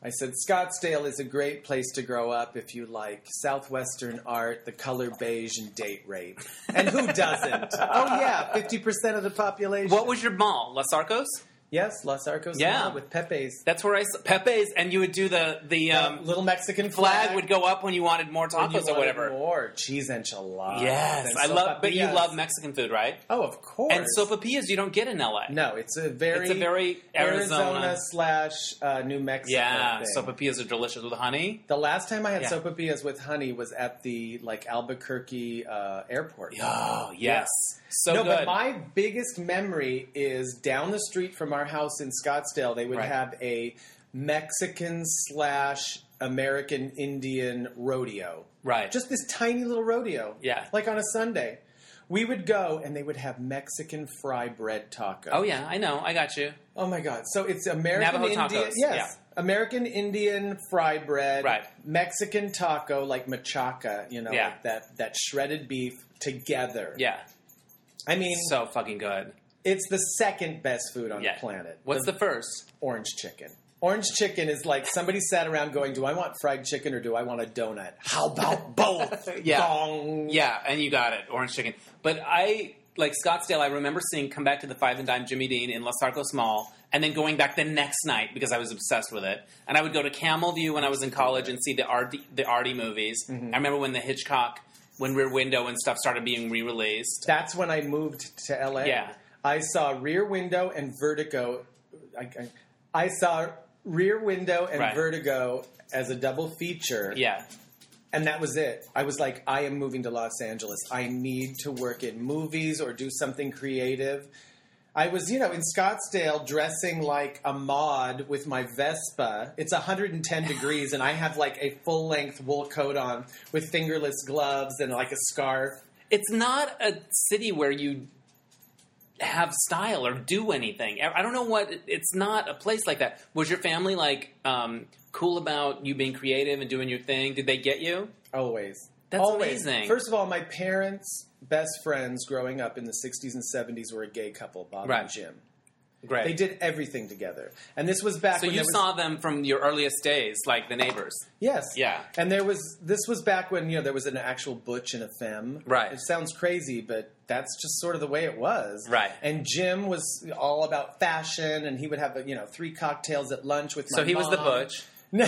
I said Scottsdale is a great place to grow up if you like southwestern art, the color beige, and date rape. And who doesn't? [LAUGHS] oh yeah, fifty percent of the population. What was your mall? Los Arcos? Yes, Los Arcos Yeah. With Pepe's. That's where I s- Pepe's, and you would do the the um, little Mexican flag flag would go up when you wanted more tacos or whatever. More cheese enchiladas. Yes, I love. But you love Mexican food, right? Oh, of course. And sopapillas you don't get in LA. No, it's a very It's a very Arizona. slash uh, New Mexico. Yeah, thing. sopapillas are delicious with honey. The last time I had Yeah. sopapillas with honey was at the like Albuquerque uh, airport. Oh yes, so no, good. but my biggest memory is down the street from our house in Scottsdale. They would Right. have a Mexican slash American Indian rodeo. right, Just this tiny little rodeo. Yeah. Like on a Sunday. We would go and they would have Mexican fry bread taco. oh yeah, I know. I got you. Oh my god! So it's American Navajo Indian, tacos, yes, yeah. American Indian fry bread, Right. Mexican taco like machaca, you know, Yeah. like that that shredded beef together. Yeah, I mean, so fucking good. It's the second best food on Yeah. the planet. What's the first? orange chicken? Orange chicken is like somebody sat around going, "Do I want fried chicken or do I want a donut? How about [LAUGHS] both?" Yeah. Gong. Yeah, and you got it, orange chicken. But I like Scottsdale. I remember seeing "Come Back to the Five and Dime" Jimmy Dean in Los Arcos Mall, and then going back the next night because I was obsessed with it. And I would go to Camel View when I was in college and see the Artie, the Artie movies. Mm-hmm. I remember when the Hitchcock, when Rear Window and stuff started being re-released. That's when I moved to LA. Yeah. I saw Rear Window and Vertigo. I, I, I saw Rear Window and Right. Vertigo as a double feature. Yeah, And that was it. I was like, I am moving to Los Angeles. I need to work in movies or do something creative. I was, you know, in Scottsdale dressing like a mod with my Vespa. It's 110 degrees, and I have like a full length wool coat on with fingerless gloves and like a scarf. it's not a city where you have style or do anything. I don't know what. It's not a place like that. Was your family like um, cool about you being creative and doing your thing? Did they get you? Always. That's Always. amazing. First of all, my parents' best friends growing up in the 60s and 70s were a gay couple, Bob Right. and Jim. Great. They did everything together. And this was back So when you was, saw them from your earliest days, like the neighbors. Yes. Yeah. And there was this was back when, you know, there was an actual butch and a femme. Right. It sounds crazy, but that's just sort of the way it was. Right. And Jim was all about fashion and he would have, you know, three cocktails at lunch with my So he was the butch. [LAUGHS] No,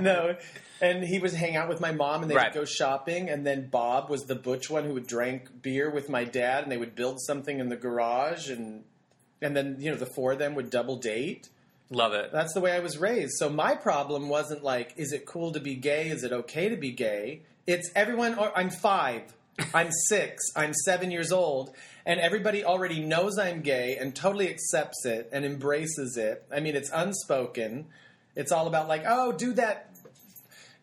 no. And he would hang out with my mom, and they Right. would go shopping. And then Bob was the butch one who would drink beer with my dad, and they would build something in the garage, and and then you know the four of them would double date. Love it. That's the way I was raised. So my problem wasn't like, is it cool to be gay? Is it okay to be gay? It's everyone. Or I'm five. I'm six. I'm seven years old. And everybody already knows I'm gay and totally accepts it and embraces it. I mean, it's unspoken. It's all about like, oh, do that,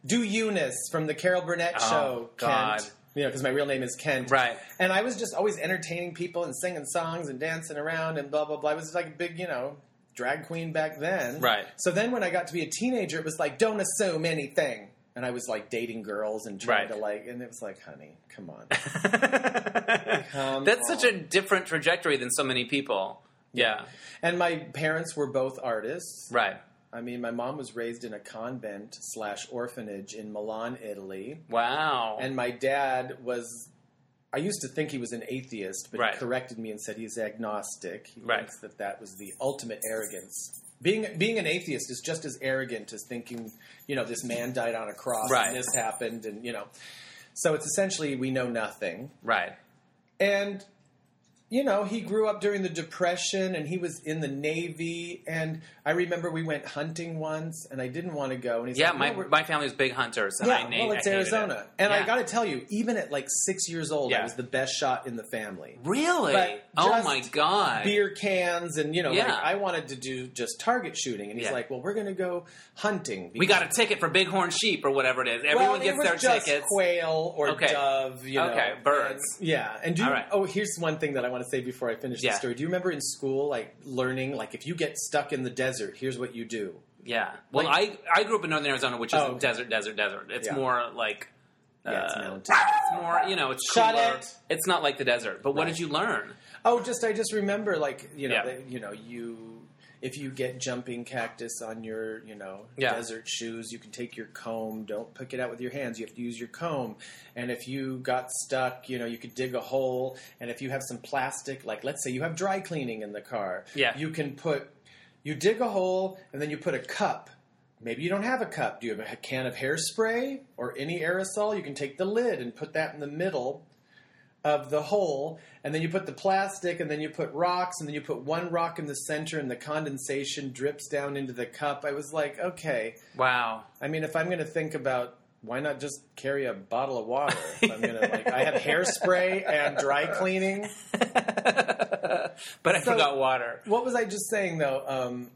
do Eunice from the Carol Burnett Oh, show, God. Kent. You know, because my real name is Kent. Right. And I was just always entertaining people and singing songs and dancing around and blah blah blah. I was like a big, you know, drag queen back then. Right. So then when I got to be a teenager, it was like, don't assume anything. And I was like dating girls and trying Right. to like, and it was like, honey, come on. [LAUGHS] That's such a different trajectory than so many people. Yeah. and my parents were both artists. Right. I mean, my mom was raised in a convent slash orphanage in Milan, Italy, Wow. and my dad was. I used to think he was an atheist, but Right. he corrected me and said he's agnostic. He Right. thinks that that was the ultimate arrogance. Being being an atheist is just as arrogant as thinking, you know, this man died on a cross Right. and this happened, and you know. So it's essentially we know nothing. right. And you know, he grew up during the Depression and he was in the Navy. And I remember we went hunting once and I didn't want to go. And he's Yeah, like, my, "No, my family was big hunters. And yeah, I, na- well, it's hated Arizona. it. And I got to tell you, even at like six years old, I was the best shot in the family. Really? Oh my god. Beer cans and, you know, Yeah. like I wanted to do just target shooting. And he's Yeah. like, well, we're going to go hunting. we got a ticket for bighorn sheep or whatever it is. well, Everyone it gets was their just tickets. quail or Okay. dove, you know. Okay, birds. And- yeah. And do you, right. oh, here's one thing that I want to say before I finish Yeah. the story. Do you remember in school, like learning, like if you get stuck in the desert, here's what you do. Yeah. Well, Like- I I grew up in northern Arizona, which is Oh, okay. desert, desert, desert. It's Yeah. more like. Yeah, it's uh, mountain. it's more, you know, it's Shut cooler. it. It's not like the desert. But what did you learn? Oh, just I just remember, like you know, Yeah. that, you know, you if you get jumping cactus on your you know Yeah. desert shoes, you can take your comb. Don't pick it out with your hands. You have to use your comb. And if you got stuck, you know, you could dig a hole. And if you have some plastic, like let's say you have dry cleaning in the car, Yeah. you can put you dig a hole and then you put a cup. Maybe you don't have a cup. Do you have a can of hairspray or any aerosol? You can take the lid and put that in the middle of the hole, and then you put the plastic, and then you put rocks, and then you put one rock in the center, and the condensation drips down into the cup. I was like, okay. Wow. I mean, if I'm going to think about why not just carry a bottle of water? [LAUGHS] If I'm gonna like, I have hairspray and dry cleaning. [LAUGHS] but I So- forgot water. What was I just saying though? Um,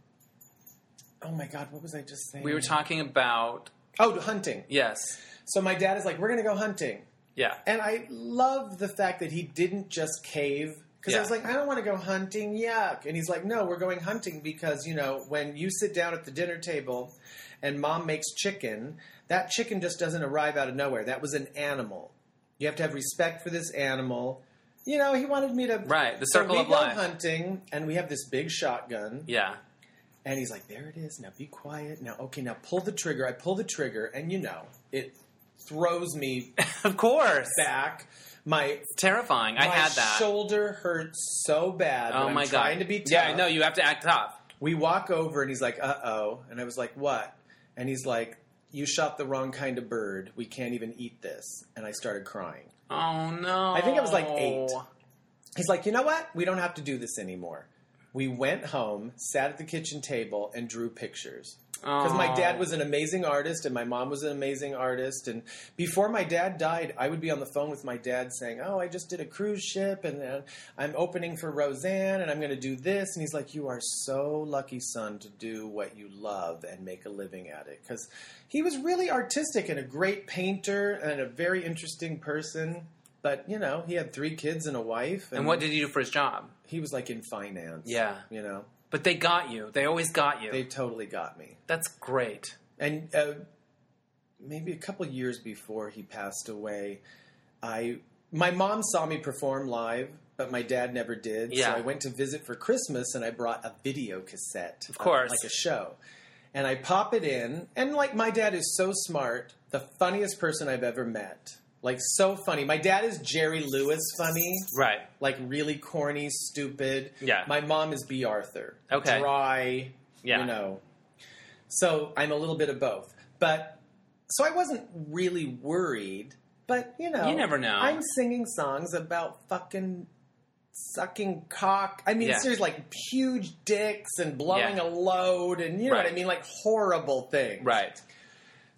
oh my god, what was I just saying? We were talking about Oh, hunting. yes, So my dad is like, we're going to go hunting. Yeah, And I love the fact that he didn't just cave. Because I was like, I don't want to go hunting, yuck. And he's like, no, we're going hunting because, you know, when you sit down at the dinner table and mom makes chicken, that chicken just doesn't arrive out of nowhere. That was an animal. You have to have respect for this animal. You know, he wanted me to. right. The So circle we of go life. hunting, and we have this big shotgun, Yeah, And he's like, "There it is. Now be quiet. Now, okay. Now pull the trigger." I pull the trigger, and you know, it throws me [LAUGHS] of course. back. My Terrifying. I my had that. shoulder hurts so bad. oh I'm my god. trying to be tough. Yeah, I know. You have to act tough. We walk over, and he's like, "Uh oh," and I was like, "What?" And he's like, "You shot the wrong kind of bird. We can't even eat this." And I started crying. Oh no. I think I was like eight. He's like, you know what? We don't have to do this anymore. We went home, sat at the kitchen table, and drew pictures. Because my dad was an amazing artist and my mom was an amazing artist. And before my dad died, I would be on the phone with my dad saying, Oh, I just did a cruise ship and uh, I'm opening for Roseanne and I'm going to do this. And he's like, You are so lucky, son, to do what you love and make a living at it. Because he was really artistic and a great painter and a very interesting person. But, you know, he had three kids and a wife. And what did he do for his job? he was like in finance. Yeah. You know, But they got you. They always got you. they totally got me. That's great. And uh, maybe a couple years before he passed away, I my mom saw me perform live, but my dad never did. Yeah. So I went to visit for Christmas, and I brought a video cassette, Of course. like a show. And I pop it in, and like my dad is so smart, the funniest person I've ever met. Like so funny. My dad is Jerry Lewis funny, Right. like really corny, stupid. Yeah. My mom is Bea Arthur. Okay. Dry. Yeah. You know. So I'm a little bit of both. But so I wasn't really worried, but you know You never know. I'm singing songs about fucking sucking cock. I mean Yeah. seriously like huge dicks and blowing Yeah. a load and you know what I mean? Like horrible things. Right.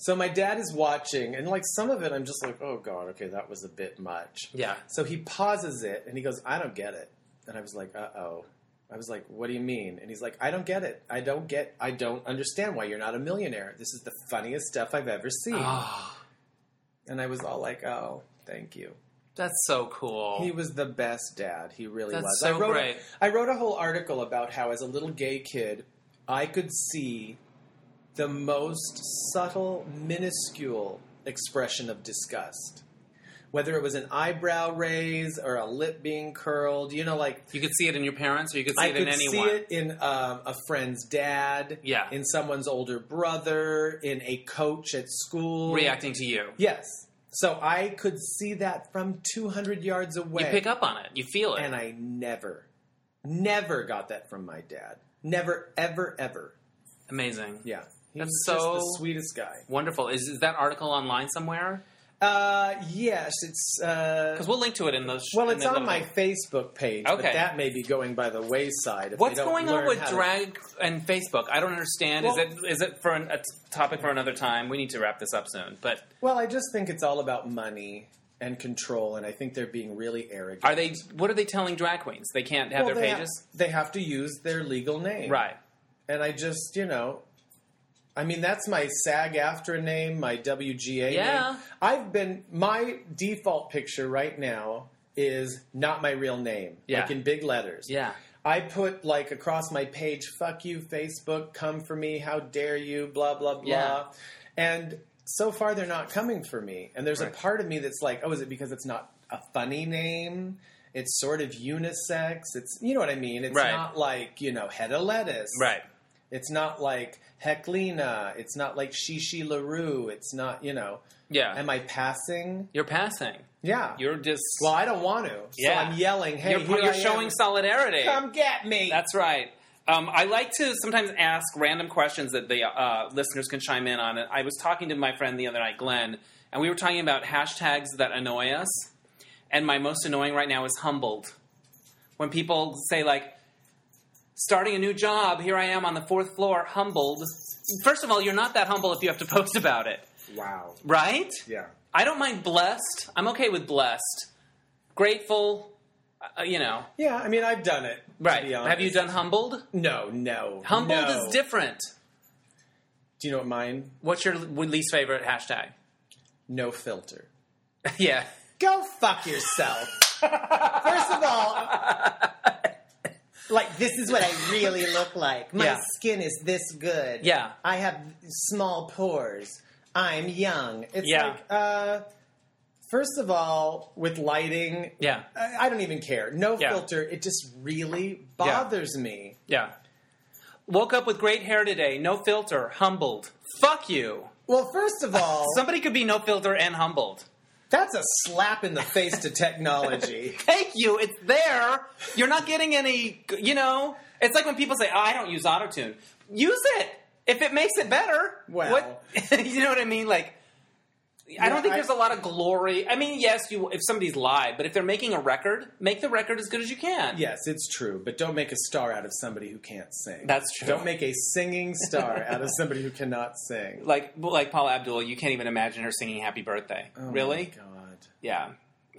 So my dad is watching and like some of it I'm just like, oh god, okay, that was a bit much. Yeah. So he pauses it and he goes, I don't get it. And I was like, uh oh. I was like, what do you mean? And he's like, I don't get it. I don't get, I don't understand why you're not a millionaire. This is the funniest stuff I've ever seen. Oh, And I was all like, oh, thank you. that's so cool. He was the best dad. He really That's was. so I wrote great. A, I wrote a whole article about how, as a little gay kid, I could see the most subtle, minuscule expression of disgust. Whether it was an eyebrow raise or a lip being curled, you know, like you could see it in your parents, or you could see I it in anyone. Could see it in um, a friend's dad, Yeah. in someone's older brother, in a coach at school. reacting to you. Yes. So I could see that from 200 yards away. You pick up on it. You feel it. And I never, never got that from my dad. Never, ever, ever. Amazing. Yeah. He That's was so- just the sweetest guy. Wonderful. Is, is that article online somewhere? Uh, yes, it's. Uh, Because we'll link to it in those. well, it's the on my Facebook page, but that may be going by the wayside. If What's they don't going on with how to- drag and Facebook? I don't understand. Well- is it is it for an, a topic for another time? We need to wrap this up soon. But Well, I just think it's all about money and control, and I think they're being really arrogant. are they? What are they telling drag queens? They can't have Well, their they pages. they have to use their legal name, right. And I just, you know, I mean, that's my SAG-AFTRA name, my WGA Yeah. name. I've been, my default picture right now is not my real name, Yeah. like in big letters. Yeah. I put like across my page, fuck you, Facebook, come for me, how dare you, blah, blah, blah. Yeah. And so far they're not coming for me. And there's Right. a part of me that's like, oh, is it because it's not a funny name? It's sort of unisex. It's, you know what I mean? It's Right. not like, you know, head of lettuce. Right. It's not like Heklina. It's not like Chi Chi LaRue. It's not, you know. Yeah. Am I passing? You're passing. Yeah. You're just. well, I don't want to. So Yeah. I'm yelling, hey, you're, you're I am. showing solidarity. Come get me. That's right. Um, I like to sometimes ask random questions that the uh, listeners can chime in on. I was talking to my friend the other night, Glenn, and we were talking about hashtags that annoy us. And my most annoying right now is humbled. When people say, like, starting a new job, here I am on the fourth floor, humbled. First of all, you're not that humble if you have to [LAUGHS] post about it, wow. right? Yeah. I don't mind blessed. I'm okay with blessed. Grateful, uh, you know. Yeah, I mean, I've done it. Right. Have you done humbled? No, no. Humbled no. is different. Do you know what mine? What's your least favorite hashtag? No filter. [LAUGHS] yeah. Go fuck yourself. [LAUGHS] First of all, like this is what I [LAUGHS] really look like. My Yeah. skin is this good. Yeah. I have small pores. I'm young. It's Yeah. like, uh, first of all, with lighting, Yeah. I, I don't even care. No Yeah. filter. It just really bothers me. Yeah. Woke up with great hair today. No filter. Humbled. Fuck you. Well, first of all, [LAUGHS] Somebody could be no filter and humbled. That's a slap in the face to technology. [LAUGHS] Thank you. It's there. You're not getting any, you know, it's like when people say, oh, I don't use autotune. Use it. If it makes it better. Well. What, [LAUGHS] you know what I mean? Like, I don't think I- there's a lot of glory. I mean, yes, you if somebody's live, but if they're making a record, make the record as good as you can. Yes, it's true, but don't make a star out of somebody who can't sing. That's true. Don't make a singing star [LAUGHS] out of somebody who cannot sing. Like like Paula Abdul, you can't even imagine her singing "Happy Birthday." Oh my really? God. Yeah,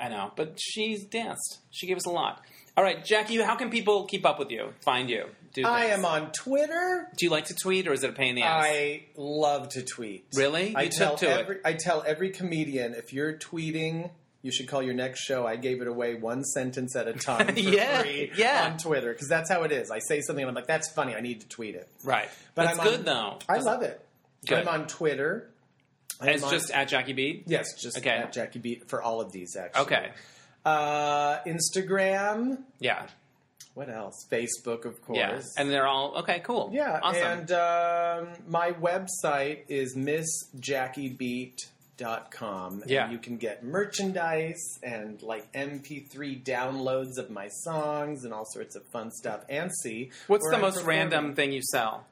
I know. But she's danced. She gave us a lot. All right, Jackie, how can people keep up with you, find you, do I am on Twitter. Do you like to tweet, or is it a pain in the ass? I love to tweet. Really? I You tell took to it. every I tell every comedian if you're tweeting, you should call your next show. I gave it away one sentence at a [LAUGHS] time for Yeah, free yeah. on Twitter because that's how it is. I say something and I'm like, "That's funny. I need to tweet it." right, But that's I'm on- good though. I love it. Good. I'm on Twitter. I'm It's on- just at Jackie Beat. yes, just Okay. at Jackie Beat for all of these. Actually, Okay, Uh, Instagram. yeah, What else? Facebook, of course. yeah, and they're all okay. Cool. Yeah, awesome. and um, my website is missjackiebeat.com. Yeah. And you can get merchandise and like MP3 downloads of my songs and all sorts of fun stuff. And see What's the I'm most performing. random thing you sell?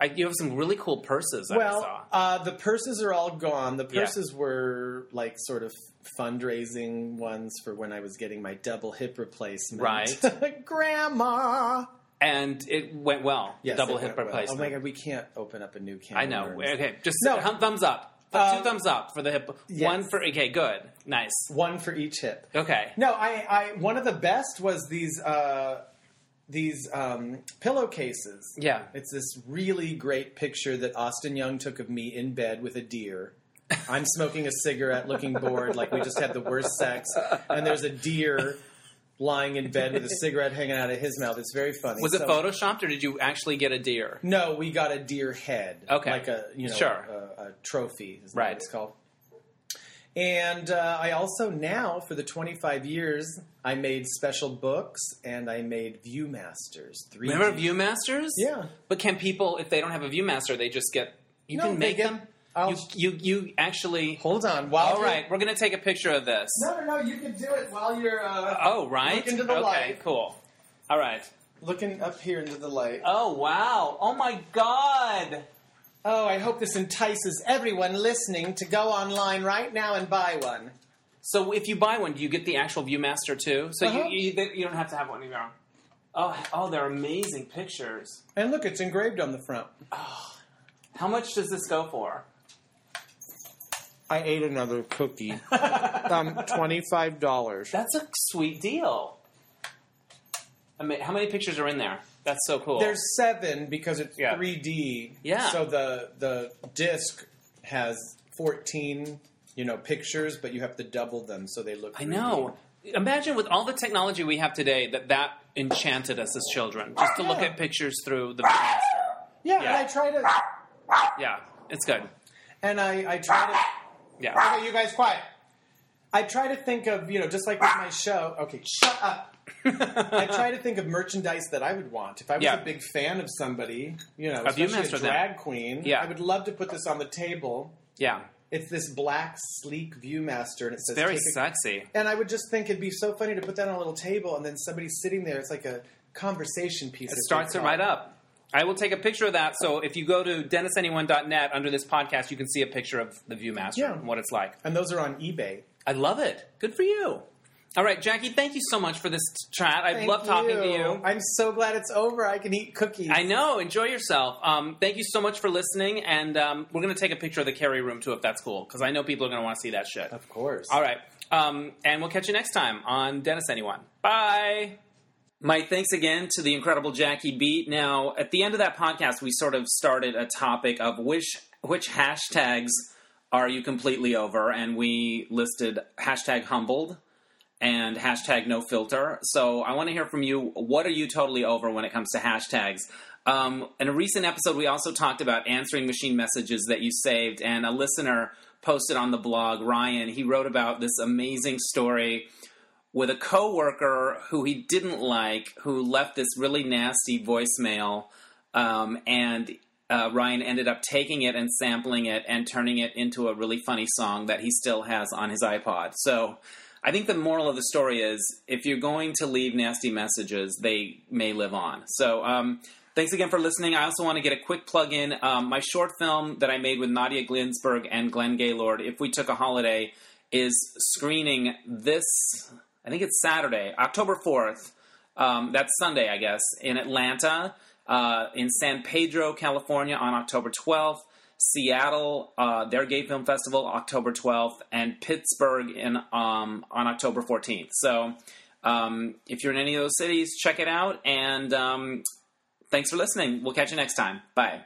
I, you have some really cool purses. I Well, saw. uh, the purses are all gone. The Yeah. purses were like sort of fundraising ones for when I was getting my double hip replacement. Right. [LAUGHS] Grandma. and it went well. Yes, double hip went well. replacement. Oh my god, we can't open up a new can. I know. Okay, just No. hum- thumbs up. Two thumbs up for the hip. yes. One for okay, good, nice. One for each hip. Okay, No, I, I one of the best was these uh, these um, pillowcases. yeah. It's this really great picture that Austin Young took of me in bed with a deer. I'm smoking a cigarette, looking bored, like we just had the worst sex, and there's a deer lying in bed with a cigarette hanging out of his mouth. It's very funny. Was it So- photoshopped or did you actually get a deer? No, we got a deer head. Okay. like a you know Sure. a, a trophy. Is Right. what it's called. And uh, I also now, for the 25 years, I made special books and I made ViewMasters. 3D. Remember ViewMasters? Yeah. But can people, if they don't have a ViewMaster, they just get? You No, can make get- them. I'll- You, you you actually. Hold on. While All we're gonna take a picture of this. No, no, no. You can do it while you're uh, Oh, right. Look into the okay, light. cool. All right. looking up here into the light. Oh wow! Oh my god! Oh, I hope this entices everyone listening to go online right now and buy one. So if you buy one, do you get the actual ViewMaster too? So Uh-huh. you, you you don't have to have one of your own. Oh, oh, they're amazing pictures. And look, it's engraved on the front. How much does this go for? I ate another cookie. [LAUGHS] um, twenty-five dollars. That's a sweet deal. I mean, how many pictures are in there? That's so cool. There's seven because it's Yeah. 3D. Yeah. So the the disc has 14, you know, pictures, but you have to double them so they look. I 3D. know. Imagine with all the technology we have today that that enchanted us as children, just to look Yeah. at pictures through the. Yeah, Yeah. and I try to, Yeah, it's good. and I I try to. Yeah. Okay, you guys, quiet. I try to think of you know just like with my ah! show. Okay, shut up. [LAUGHS] I try to think of merchandise that I would want. If I was Yeah. a big fan of somebody, you know, A especially Viewmaster a then. drag queen, Yeah. I would love to put this on the table. Yeah, It's this black, sleek ViewMaster, and it says very take a sexy. And I would just think it'd be so funny to put that on a little table, and then somebody's sitting there. It's like a conversation piece. It starts it right up. I will take a picture of that. So if you go to DennisAnyone.net under this podcast, you can see a picture of the ViewMaster Yeah. and what it's like. And those are on eBay. I love it. Good for you. All right, Jackie, thank you so much for this chat. I Thank love talking to you. I'm so glad it's over. I can eat cookies. I know. Enjoy yourself. Um, thank you so much for listening, and um, we're going to take a picture of the carry room too, if that's cool, because I know people are going to want to see that shit. Of course. All right, um, and we'll catch you next time on Dennis Anyone. Bye. My thanks again to the incredible Jackie Beat. Now, at the end of that podcast, we sort of started a topic of which which hashtags are you completely over, and we listed hashtag humbled and hashtag no filter. So I want to hear from you. What are you totally over when it comes to hashtags? Um, in a recent episode, we also talked about answering machine messages that you saved, and a listener posted on the blog, Ryan, he wrote about this amazing story with a coworker who he didn't like, who left this really nasty voicemail um, and uh, Ryan ended up taking it and sampling it and turning it into a really funny song that he still has on his iPod. So I think the moral of the story is if you're going to leave nasty messages, they may live on. So um, thanks again for listening. I also want to get a quick plug in. Um, my short film that I made with Nadya Ginsburg and Glenn Gaylord, If We Took a Holiday, is screening this, I think it's Saturday, October 4th. Um, that's Sunday, I guess, in Atlanta uh, in San Pedro, California on October 12th, Seattle, uh, their Gay Film Festival, October 12th, and Pittsburgh in um, on October 14th. So um, if you're in any of those cities, check it out. And um, thanks for listening. We'll catch you next time. Bye.